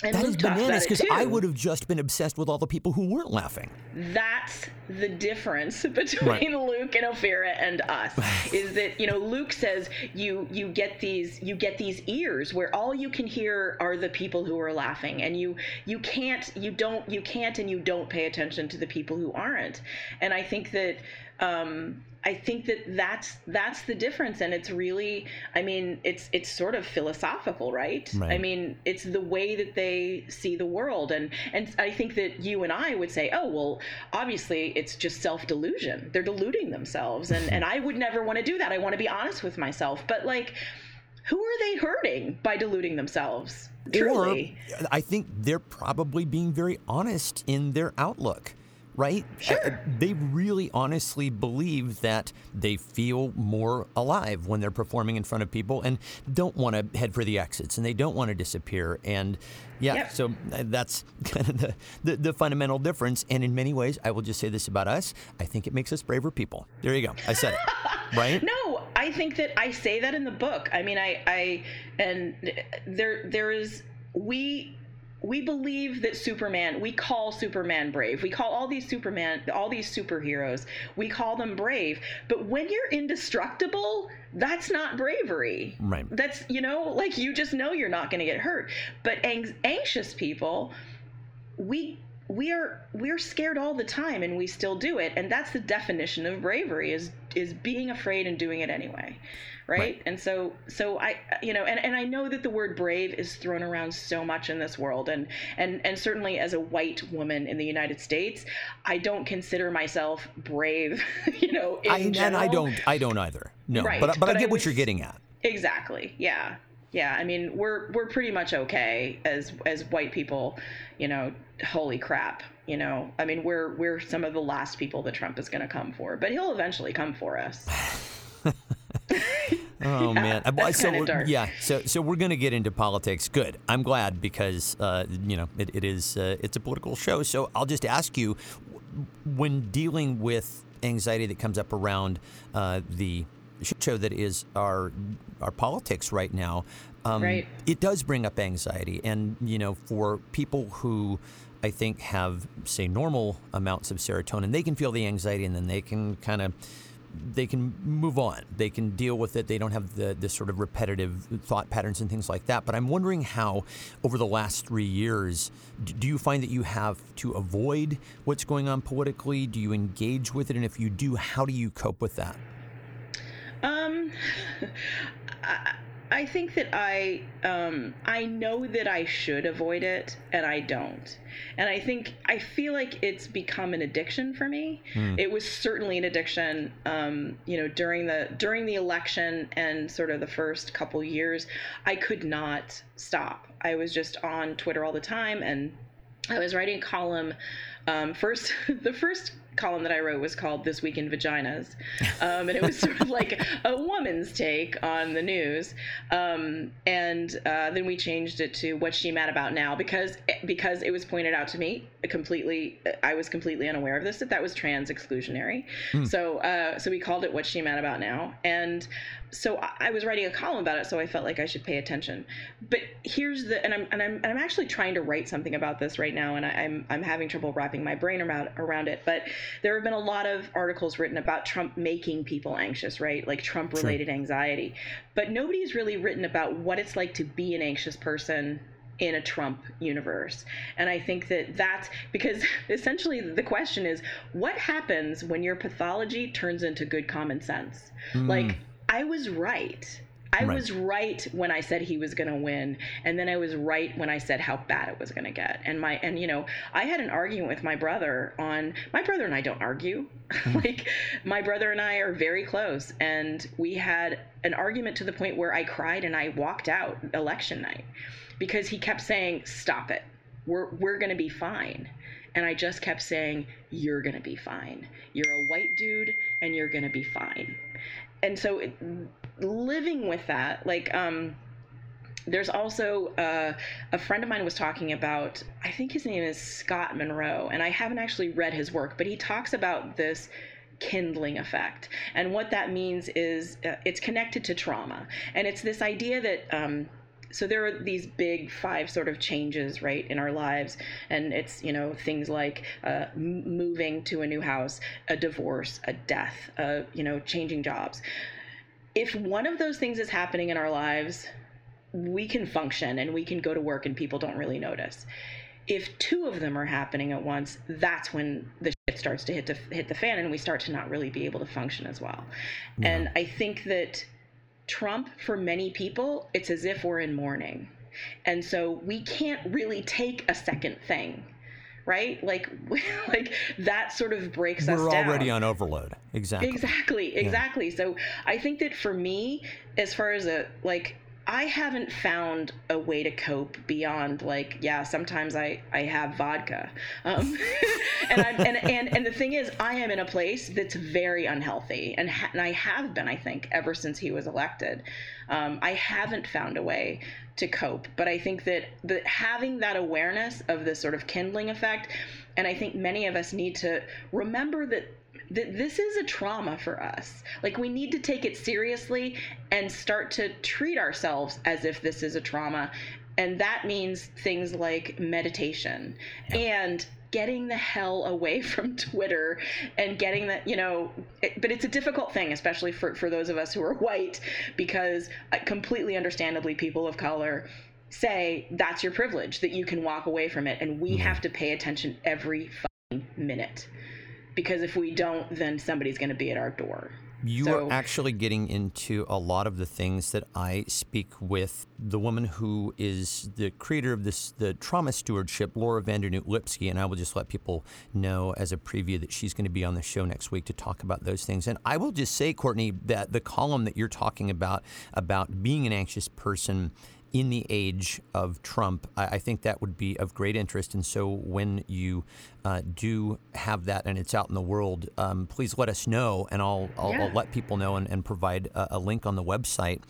Speaker 1: and that is bananas because I would have just been obsessed with all the people who weren't laughing.
Speaker 3: That's the difference between right. Luke and Ophira and us is that you know Luke says you you get these you get these ears where all you can hear are the people who are laughing and you you can't you don't you can't and you don't pay attention to the people who aren't and I think that um, I think that that's that's the difference, and it's really, I mean, it's it's sort of philosophical, right? right? I mean, it's the way that they see the world, and and I think that you and I would say, oh well, obviously it's just self delusion. They're deluding themselves, and and I would never want to do that. I want to be honest with myself, but like, who are they hurting by deluding themselves? Truly,
Speaker 1: or I think they're probably being very honest in their outlook right?
Speaker 3: Sure.
Speaker 1: They really honestly believe that they feel more alive when they're performing in front of people and don't want to head for the exits and they don't want to disappear. And yeah, yep. so uh, that's kind of the, the, the, fundamental difference. And in many ways, I will just say this about us I think it makes us braver people. There you go. I said it. right?
Speaker 3: No, I think that I say that in the book. I mean, I, I, and there, there is, we, we believe that Superman, we call Superman brave. We call all these Superman, all these superheroes, we call them brave. But when you're indestructible, that's not bravery.
Speaker 1: Right.
Speaker 3: That's, you know, like you just know you're not going to get hurt. But ang- anxious people, we we are we're scared all the time and we still do it and that's the definition of bravery is is being afraid and doing it anyway right? right? And so, so I, you know, and, and I know that the word brave is thrown around so much in this world, and and and certainly as a white woman in the United States, I don't consider myself brave, you know. I,
Speaker 1: and I don't, I don't either. No, right. but but, but I get I what you're getting at.
Speaker 3: Exactly. Yeah. Yeah. I mean, we're we're pretty much okay as as white people, you know. Holy crap you know i mean we're we're some of the last people that trump is going to come for but he'll eventually come for us
Speaker 1: oh man, that's so dark. yeah, so so we're gonna get into politics. Good, I'm glad because uh, you know it, it is uh, it's a political show. So I'll just ask you, when dealing with anxiety that comes up around uh, the show that is our our politics right now, um,
Speaker 3: right.
Speaker 1: it does bring up anxiety, and you know for people who I think have say normal amounts of serotonin, they can feel the anxiety and then they can kind of they can move on. They can deal with it. They don't have the, sort of repetitive thought patterns and things like that. But I'm wondering how, over the last three years, do you find that you have to avoid what's going on politically? Do you engage with it? And if you do, how do you cope with that?
Speaker 3: Um, I think that I um, I know that I should avoid it, and I don't. And I think I feel like it's become an addiction for me. Mm. It was certainly an addiction, um, you know, during the during the election and sort of the first couple years. I could not stop. I was just on Twitter all the time, and I was writing a column. Um, first, the first column that I wrote was called This Week in Vaginas. Um, and it was sort of like a woman's take on the news. Um, and uh, then we changed it to What's She Mad About Now because because it was pointed out to me completely, I was completely unaware of this, that that was trans exclusionary. Hmm. So, uh, so we called it What's She Mad About Now. And so I was writing a column about it, so I felt like I should pay attention. But here's the, and I'm and I'm and I'm actually trying to write something about this right now, and I, am I'm, I'm having trouble wrapping my brain around around it. But there have been a lot of articles written about Trump making people anxious, right? Like Trump related anxiety. But nobody's really written about what it's like to be an anxious person in a Trump universe. And I think that that's because essentially the question is what happens when your pathology turns into good common sense? Mm. Like I was right. I right. was right when I said he was going to win, and then I was right when I said how bad it was going to get. And my and you know, I had an argument with my brother on my brother and I don't argue. Hmm. like my brother and I are very close, and we had an argument to the point where I cried and I walked out election night because he kept saying, "Stop it. We're we're going to be fine." And I just kept saying, You're going to be fine. You're a white dude and you're going to be fine and so it, living with that, like, um, there's also uh, a friend of mine was talking about i think his name is scott monroe and i haven't actually read his work but he talks about this kindling effect. And what that means is uh, it's connected to trauma. And it's this idea that um, so there are these big five sort of changes right in our lives. And it's you know things like uh, moving to a new house a divorce a death uh, you know changing jobs. If one of those things is happening in our lives we can function and we can go to work and people don't really notice. If two of them are happening at once that's when the shit starts to hit to hit the fan and we start to not really be able to function as well. Yeah. and i think that Trump, for many people, it's as if we're in mourning. And so we can't really take a second thing right like like that sort of breaks
Speaker 1: we're
Speaker 3: us
Speaker 1: down. we're already on overload exactly
Speaker 3: exactly exactly yeah. so i think that for me as far as a like I haven't found a way to cope beyond like yeah sometimes I I have vodka. Um, and, I, and and and the thing is I am in a place that's very unhealthy and ha- and I have been I think ever since he was elected. Um, I haven't found a way to cope but I think that that having that awareness of this sort of kindling effect and I think many of us need to remember that th- this is a trauma for us. Like we need to take it seriously and start to treat ourselves as if this is a trauma. And that means things like meditation yeah. and getting the hell away from Twitter and getting that, you know, it, but it's a difficult thing, especially for, for those of us who are white, because uh, completely understandably, people of color say that's your privilege, that you can walk away from it. And we mm-hmm. have to pay attention every minute because if we don't, then somebody's going to be at our door.
Speaker 1: You so, are actually getting into a lot of the things that I speak with the woman who is the creator of this, the trauma stewardship, Laura van Dernoot Lipsky, and I will just let people know as a preview that she's going to be on the show next week to talk about those things. And I will just say, Courtenay, that the column that you're talking about about being an anxious person in the age of Trump, I, I, think that would be of great interest. And so when you uh, do have that and it's out in the world, um, please let us know, and I'll, I'll, yeah. I'll let people know and, and provide a, a, link on the website.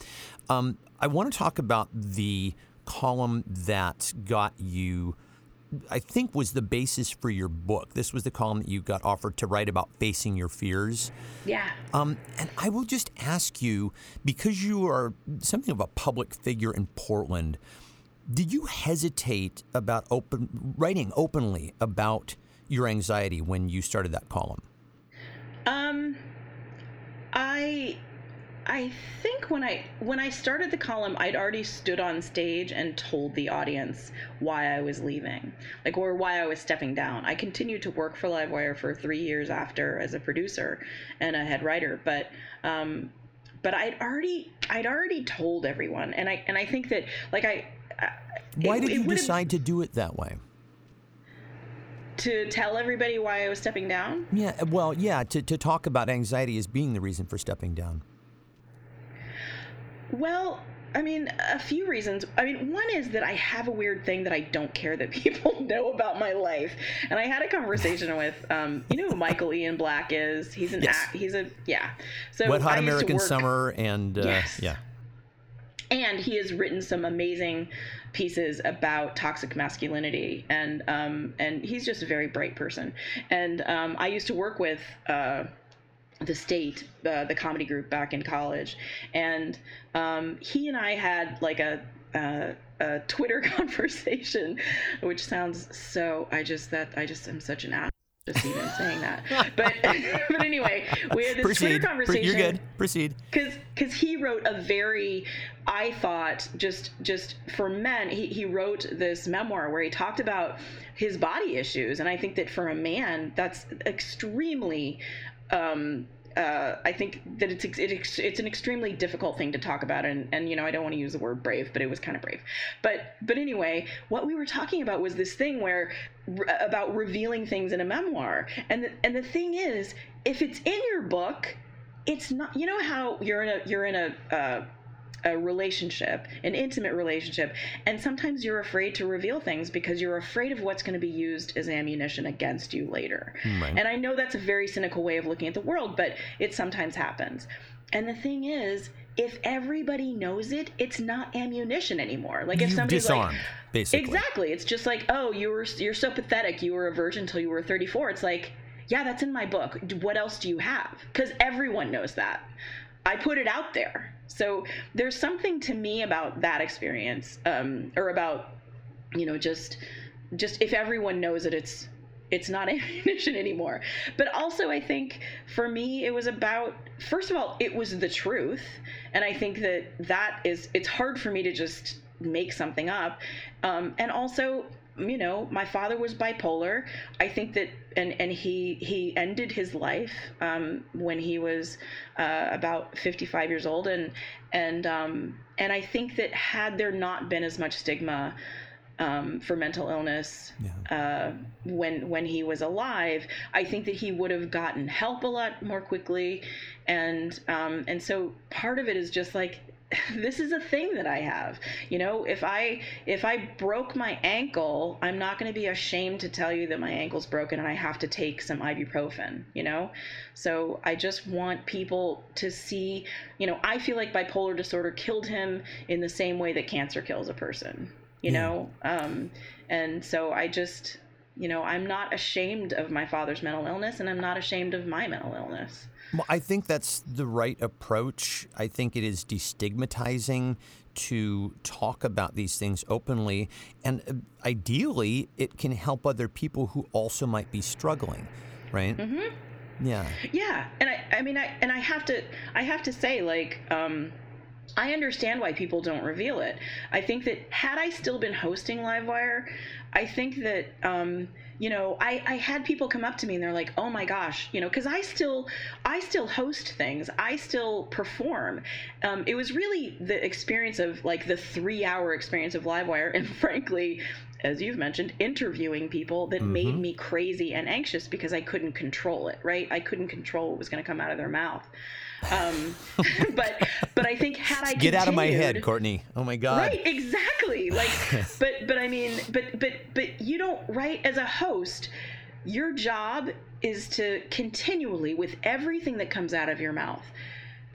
Speaker 1: Um, I want to talk about the column that got you I think was the basis for your book. This was the column that you got offered to write about facing your fears.
Speaker 3: Yeah.
Speaker 1: Um, and I will just ask you, because you are something of a public figure in Portland, did you hesitate about open writing openly about your anxiety when you started that column?
Speaker 3: Um, I I think when I when I started the column, I'd already stood on stage and told the audience why I was leaving, like or why I was stepping down. I continued to work for Livewire for three years after as a producer and a head writer, but um, but I'd already I'd already told everyone, and I and I think that like I.
Speaker 1: Why it, did you decide to do it that way?
Speaker 3: To tell everybody why I was stepping down?
Speaker 1: Yeah, well, yeah, to, to talk about anxiety as being the reason for stepping down.
Speaker 3: Well, I mean, a few reasons. I mean, one is that I have a weird thing that I don't care that people know about my life. And I had a conversation with, um, you know, who Michael Ian Black is. He's an yes. act. He's a yeah.
Speaker 1: So Wet Hot American work, Summer and uh, yes. yeah.
Speaker 3: And he has written some amazing pieces about toxic masculinity, and um, and he's just a very bright person. And um, I used to work with. Uh, the state, uh, the comedy group back in college, and um, he and I had like a, a, a Twitter conversation, which sounds so. I just that I just am such an ass just even saying that. But but anyway, we had this Proceed. Twitter conversation.
Speaker 1: You're good. Proceed.
Speaker 3: Because because he wrote a very, I thought just just for men, he he wrote this memoir where he talked about his body issues, and I think that for a man, that's extremely um, uh, I think that it's it's it's an extremely difficult thing to talk about, and and you know I don't want to use the word brave, but it was kind of brave. But but anyway, what we were talking about was this thing where about revealing things in a memoir, and the, and the thing is, if it's in your book, it's not. You know how you're in a you're in a uh, a relationship, an intimate relationship, and sometimes you're afraid to reveal things because you're afraid of what's going to be used as ammunition against you later. Right. And I know that's a very cynical way of looking at the world, but it sometimes happens. And the thing is, if everybody knows it, it's not ammunition anymore. Like if somebody's
Speaker 1: disarmed,
Speaker 3: like,
Speaker 1: basically.
Speaker 3: Exactly. It's just like, oh, you were you're so pathetic. You were a virgin until you were 34. It's like, yeah, that's in my book. What else do you have? Because everyone knows that. I put it out there. So there's something to me about that experience, um, or about, you know, just just if everyone knows that it's it's not ammunition anymore. But also, I think for me, it was about first of all, it was the truth, and I think that that is it's hard for me to just make something up, um, and also you know, my father was bipolar. I think that, and and he he ended his life um, when he was uh, about 55 years old, and and um, and I think that had there not been as much stigma um, for mental illness yeah. uh, when when he was alive, I think that he would have gotten help a lot more quickly, and um, and so part of it is just like this is a thing that I have. You know, if I if I broke my ankle, I'm not going to be ashamed to tell you that my ankle's broken and I have to take some ibuprofen, you know? So I just want people to see, you know, I feel like bipolar disorder killed him in the same way that cancer kills a person, you yeah. know? Um and so I just, you know, I'm not ashamed of my father's mental illness and I'm not ashamed of my mental illness.
Speaker 1: Well, I think that's the right approach. I think it is destigmatizing to talk about these things openly. And uh, ideally, it can help other people who also might be struggling, right?
Speaker 3: Mm-hmm.
Speaker 1: Yeah.
Speaker 3: Yeah. And I, I mean, I, and I have to, I have to say, like, um, I understand why people don't reveal it. I think that had I still been hosting Livewire, I think that, um, you know I, I had people come up to me and they're like oh my gosh you know because i still i still host things. I still perform. Um, it was really the experience of like the three hour experience of livewire and frankly as you've mentioned interviewing people that mm-hmm. made me crazy and anxious because i couldn't control it right? I couldn't control what was going to come out of their mouth um, but but I think had I
Speaker 1: get out of my head, Courtenay. Oh my God.
Speaker 3: Right, exactly. Like, but but I mean, but but but you don't right as a host. Your job is to continually, with everything that comes out of your mouth,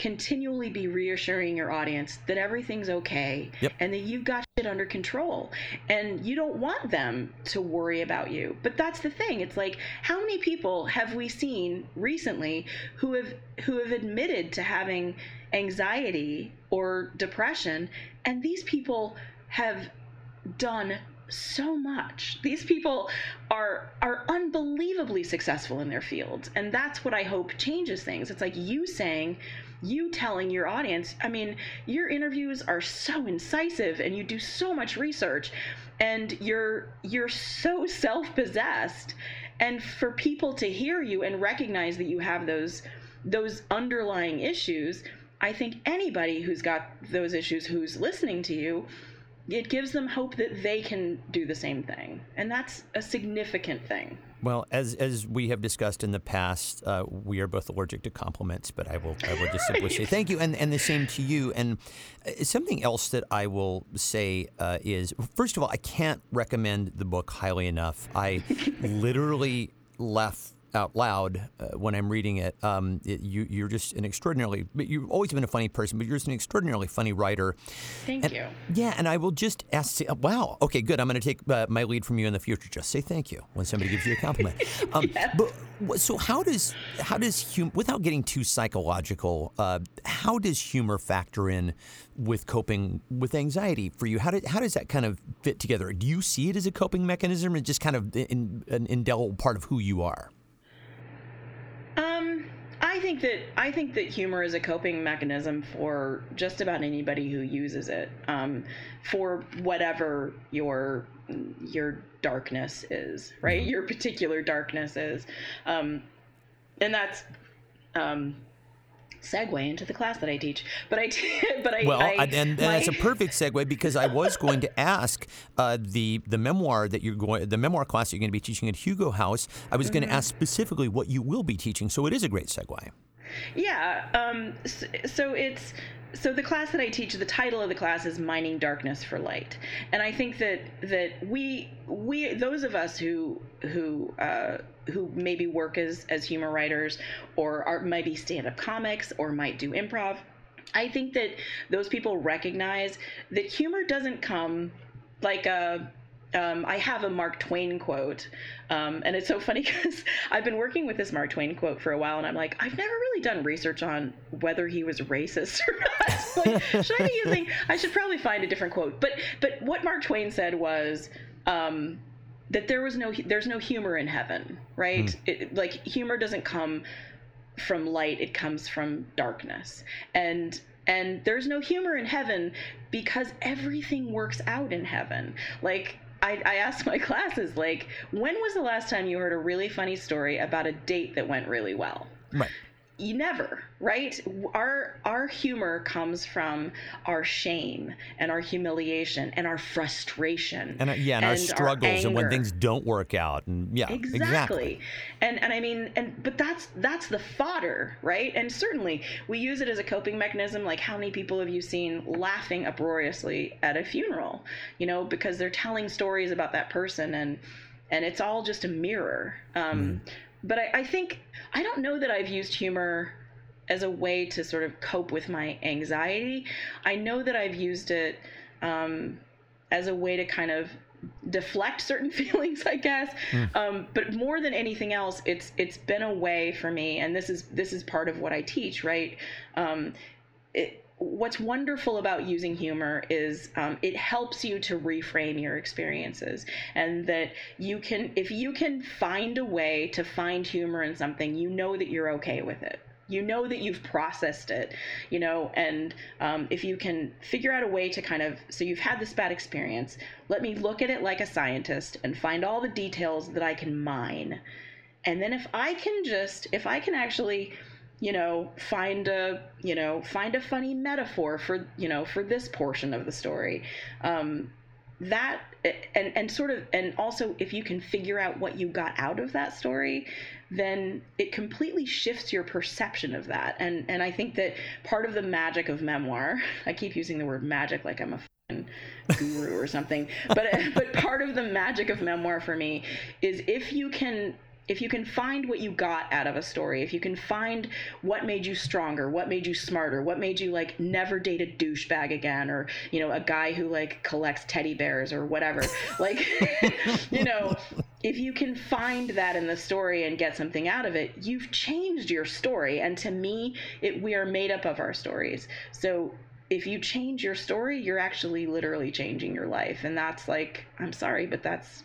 Speaker 3: continually be reassuring your audience that everything's okay yep. and that you've got shit under control and you don't want them to worry about you but that's the thing it's like how many people have we seen recently who have who have admitted to having anxiety or depression and these people have done so much. These people are are unbelievably successful in their fields, and that's what I hope changes things. It's like you saying, you telling your audience, I mean, your interviews are so incisive and you do so much research and you're you're so self-possessed and for people to hear you and recognize that you have those those underlying issues I think anybody who's got those issues who's listening to you, it gives them hope that they can do the same thing. And that's a significant thing.
Speaker 1: Well, as as we have discussed in the past, uh, we are both allergic to compliments, but I will I will just simply say thank you, and and the same to you. And uh, something else that I will say uh, is, first of all, I can't recommend the book highly enough. I literally left out loud uh, when I'm reading it. Um, it you, are just an extraordinarily, you've always been a funny person, but you're just an extraordinarily funny writer.
Speaker 3: Thank
Speaker 1: and,
Speaker 3: you.
Speaker 1: Yeah, and I will just ask, wow, okay, good. I'm going to take uh, my lead from you in the future. Just say thank you when somebody gives you a compliment.
Speaker 3: Um, yes.
Speaker 1: But so how does how does hum- without getting too psychological, uh, how does humor factor in with coping with anxiety for you? How, do, how does that kind of fit together? Do you see it as a coping mechanism, or just kind of in, an indelible part of who you are?
Speaker 3: Um, I think that I think that humor is a coping mechanism for just about anybody who uses it. Um, for whatever your your darkness is, right? Mm-hmm. Your particular darkness is, um, and that's um, segue into the class that I teach. But I, but I,
Speaker 1: well,
Speaker 3: I,
Speaker 1: and, and my... that's a perfect segue because I was going to ask uh, the the memoir that you're going, the memoir class that you're going to be teaching at Hugo House. I was mm-hmm. going to ask specifically what you will be teaching, so it is a great segue.
Speaker 3: Yeah. Um, so, it's so the class that I teach, the title of the class is "Mining Darkness for Light," and I think that that we we those of us who who uh, who maybe work as as humor writers or are maybe stand up comics or might do improv, I think that those people recognize that humor doesn't come like a um, I have a Mark Twain quote, um, and it's so funny because I've been working with this Mark Twain quote for a while, and I'm like, I've never really done research on whether he was racist or not. like, should I be using? I should probably find a different quote. But but what Mark Twain said was. Um, that there was no there's no humor in heaven right mm. it, like humor doesn't come from light it comes from darkness and and there's no humor in heaven because everything works out in heaven like I, I asked my classes, like, when was the last time you heard a really funny story about a date that went really well?
Speaker 1: Right
Speaker 3: you never right? Our our humor comes from our shame and our humiliation and our frustration
Speaker 1: and uh, yeah and, and, our struggles our and when things don't work out and yeah
Speaker 3: exactly.
Speaker 1: exactly.
Speaker 3: And and i mean and but that's that's the fodder right? And certainly we use it as a coping mechanism like how many people have you seen laughing uproariously at a funeral you know because they're telling stories about that person and and it's all just a mirror. Um, mm but I, I think I don't know that I've used humor as a way to sort of cope with my anxiety. I know that I've used it um, as a way to kind of deflect certain feelings, I guess. Mm. Um, but more than anything else, it's it's been a way for me, and this is this is part of what I teach, right? Um, it, what's wonderful about using humor is um, it helps you to reframe your experiences and that you can if you can find a way to find humor in something you know that you're okay with it. You know that you've processed it you know and um, if you can figure out a way to kind of so you've had this bad experience let me look at it like a scientist and find all the details that i can mine. And then if i can just if i can actually you know find a you know find a funny metaphor for you know for this portion of the story. Um, that and and sort of and also if you can figure out what you got out of that story then it completely shifts your perception of that. And and i think that part of the magic of memoir i keep using the word magic like i'm a guru or something but but part of the magic of memoir for me is if you can if you can find what you got out of a story, if you can find what made you stronger, what made you smarter, what made you like never date a douchebag again, or you know, a guy who like collects teddy bears or whatever, like you know, if you can find that in the story and get something out of it, you've changed your story. And to me, it we are made up of our stories. So if you change your story, you're actually literally changing your life. And that's like, I'm sorry, but that's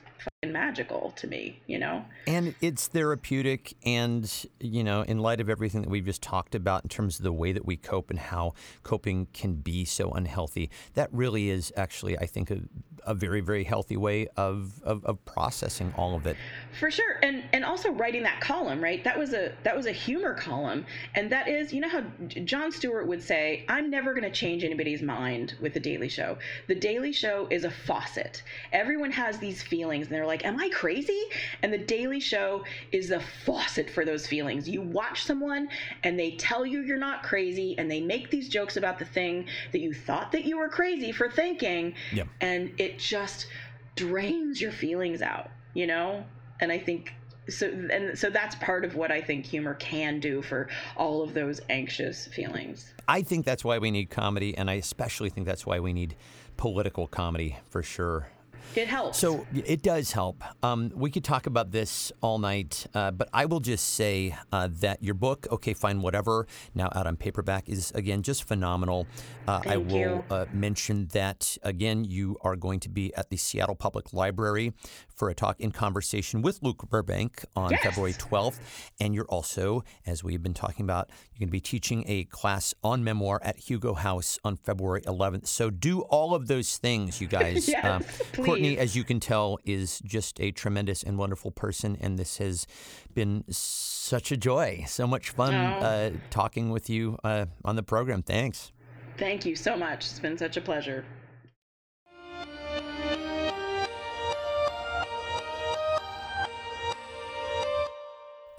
Speaker 3: magical to me, you know?
Speaker 1: And it's therapeutic. And, you know, in light of everything that we've just talked about in terms of the way that we cope and how coping can be so unhealthy, that really is actually, I think, a, a very, very healthy way of, of, of processing all of it.
Speaker 3: For sure, and and also writing that column, right? That was a that was a humor column, and that is, you know how Jon Stewart would say, "I'm never going to change anybody's mind with the Daily Show." The Daily Show is a faucet. Everyone has these feelings, and they're like, "Am I crazy?" And the Daily Show is a faucet for those feelings. You watch someone, and they tell you you're not crazy, and they make these jokes about the thing that you thought that you were crazy for thinking,
Speaker 1: yep.
Speaker 3: and it just drains your feelings out. You know, and I think so and so that's part of what I think humor can do for all of those anxious feelings.
Speaker 1: I think that's why we need comedy and I especially think that's why we need political comedy for sure.
Speaker 3: It helps.
Speaker 1: So it does help. Um, we could talk about this all night, uh, but I will just say uh, that your book, Okay, Fine, Whatever, now out on paperback, is again just phenomenal.
Speaker 3: Uh,
Speaker 1: I will uh, mention that again, you are going to be at the Seattle Public Library for a talk in conversation with Luke Burbank on
Speaker 3: yes.
Speaker 1: February 12th. And you're also, as we've been talking about, you're going to be teaching a class on memoir at Hugo House on February 11th. So do all of those things, you guys.
Speaker 3: yes, um,
Speaker 1: Courtenay, as you can tell, is just a tremendous and wonderful person. And this has been such a joy, so much fun
Speaker 3: oh.
Speaker 1: uh, talking with you uh, on the program. Thanks.
Speaker 3: Thank you so much. It's been such a pleasure.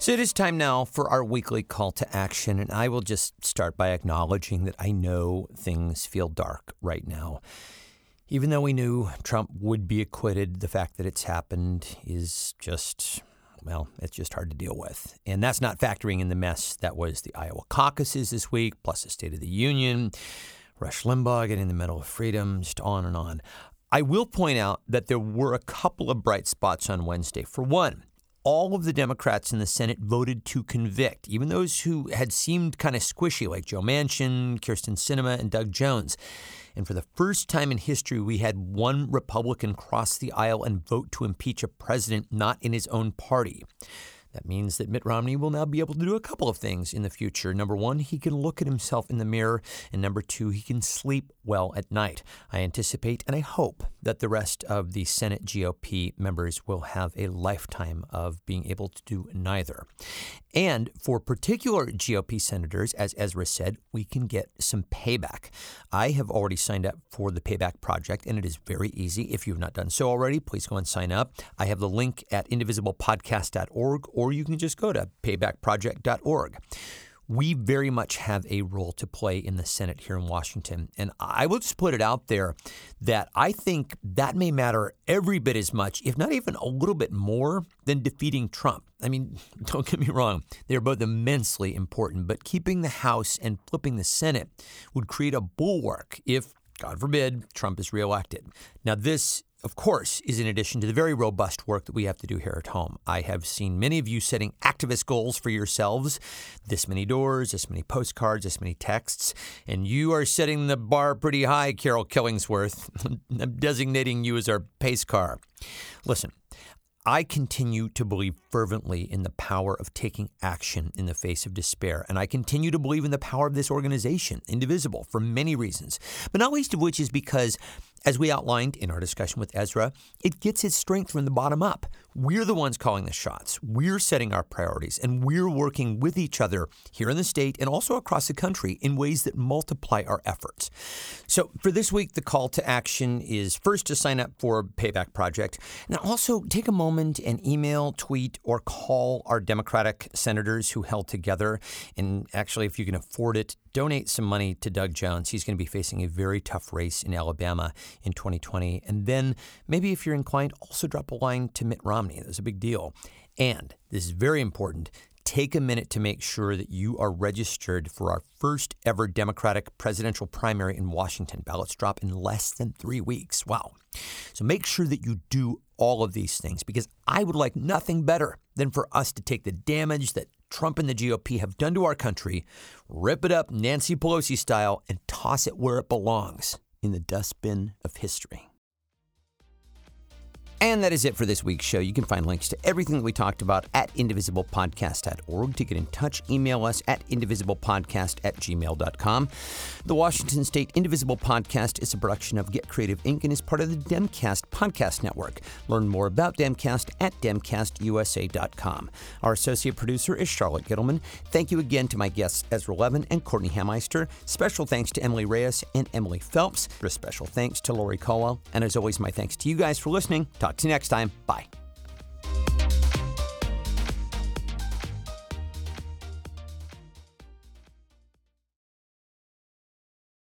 Speaker 1: So it is time now for our weekly call to action, and I will just start by acknowledging that I know things feel dark right now. Even though we knew Trump would be acquitted, the fact that it's happened is just, well, it's just hard to deal with. And that's not factoring in the mess that was the Iowa caucuses this week, plus the State of the Union, Rush Limbaugh getting the Medal of Freedom, just on and on. I will point out that there were a couple of bright spots on Wednesday. For one, all of the Democrats in the Senate voted to convict, even those who had seemed kind of squishy, like Joe Manchin, Kyrsten Sinema, and Doug Jones. And for the first time in history, we had one Republican cross the aisle and vote to impeach a president not in his own party. That means that Mitt Romney will now be able to do a couple of things in the future. Number one, he can look at himself in the mirror. And number two, he can sleep well at night. I anticipate and I hope that the rest of the Senate GOP members will have a lifetime of being able to do neither. And for particular GOP senators, as Ezra said, we can get some payback. I have already signed up for the Payback Project, and it is very easy. If you've not done so already, please go and sign up. I have the link at indivisiblepodcast.org, or you can just go to paybackproject.org we very much have a role to play in the Senate here in Washington. And I will just put it out there that I think that may matter every bit as much, if not even a little bit more, than defeating Trump. I mean, don't get me wrong, they're both immensely important, but keeping the House and flipping the Senate would create a bulwark if God forbid, Trump is reelected. Now, this of course, is in addition to the very robust work that we have to do here at home. I have seen many of you setting activist goals for yourselves this many doors, this many postcards, this many texts, and you are setting the bar pretty high, Carol Killingsworth. I'm designating you as our pace car. Listen, I continue to believe fervently in the power of taking action in the face of despair, and I continue to believe in the power of this organization, Indivisible, for many reasons, but not least of which is because as we outlined in our discussion with Ezra, it gets its strength from the bottom up. We're the ones calling the shots. We're setting our priorities, and we're working with each other here in the state and also across the country in ways that multiply our efforts. So, for this week, the call to action is first to sign up for Payback Project. Now, also take a moment and email, tweet, or call our Democratic senators who held together. And actually, if you can afford it, donate some money to Doug Jones. He's going to be facing a very tough race in Alabama in 2020. And then maybe if you're inclined, also drop a line to Mitt Romney. That's a big deal. And this is very important. Take a minute to make sure that you are registered for our first ever Democratic presidential primary in Washington. Ballots drop in less than three weeks. Wow. So make sure that you do all of these things because I would like nothing better than for us to take the damage that Trump and the GOP have done to our country, rip it up Nancy Pelosi style, and toss it where it belongs in the dustbin of history. And that is it for this week's show. You can find links to everything that we talked about at indivisiblepodcast.org. To get in touch, email us at indivisiblepodcast at gmail.com. The Washington State Indivisible Podcast is a production of Get Creative Inc. and is part of the Demcast Podcast Network. Learn more about Demcast at demcastusa.com. Our associate producer is Charlotte Gittleman. Thank you again to my guests Ezra Levin and Courtenay Hameister. Special thanks to Emily Reyes and Emily Phelps. A special thanks to Lori Caldwell. And as always, my thanks to you guys for listening. Talk to you next time. Bye.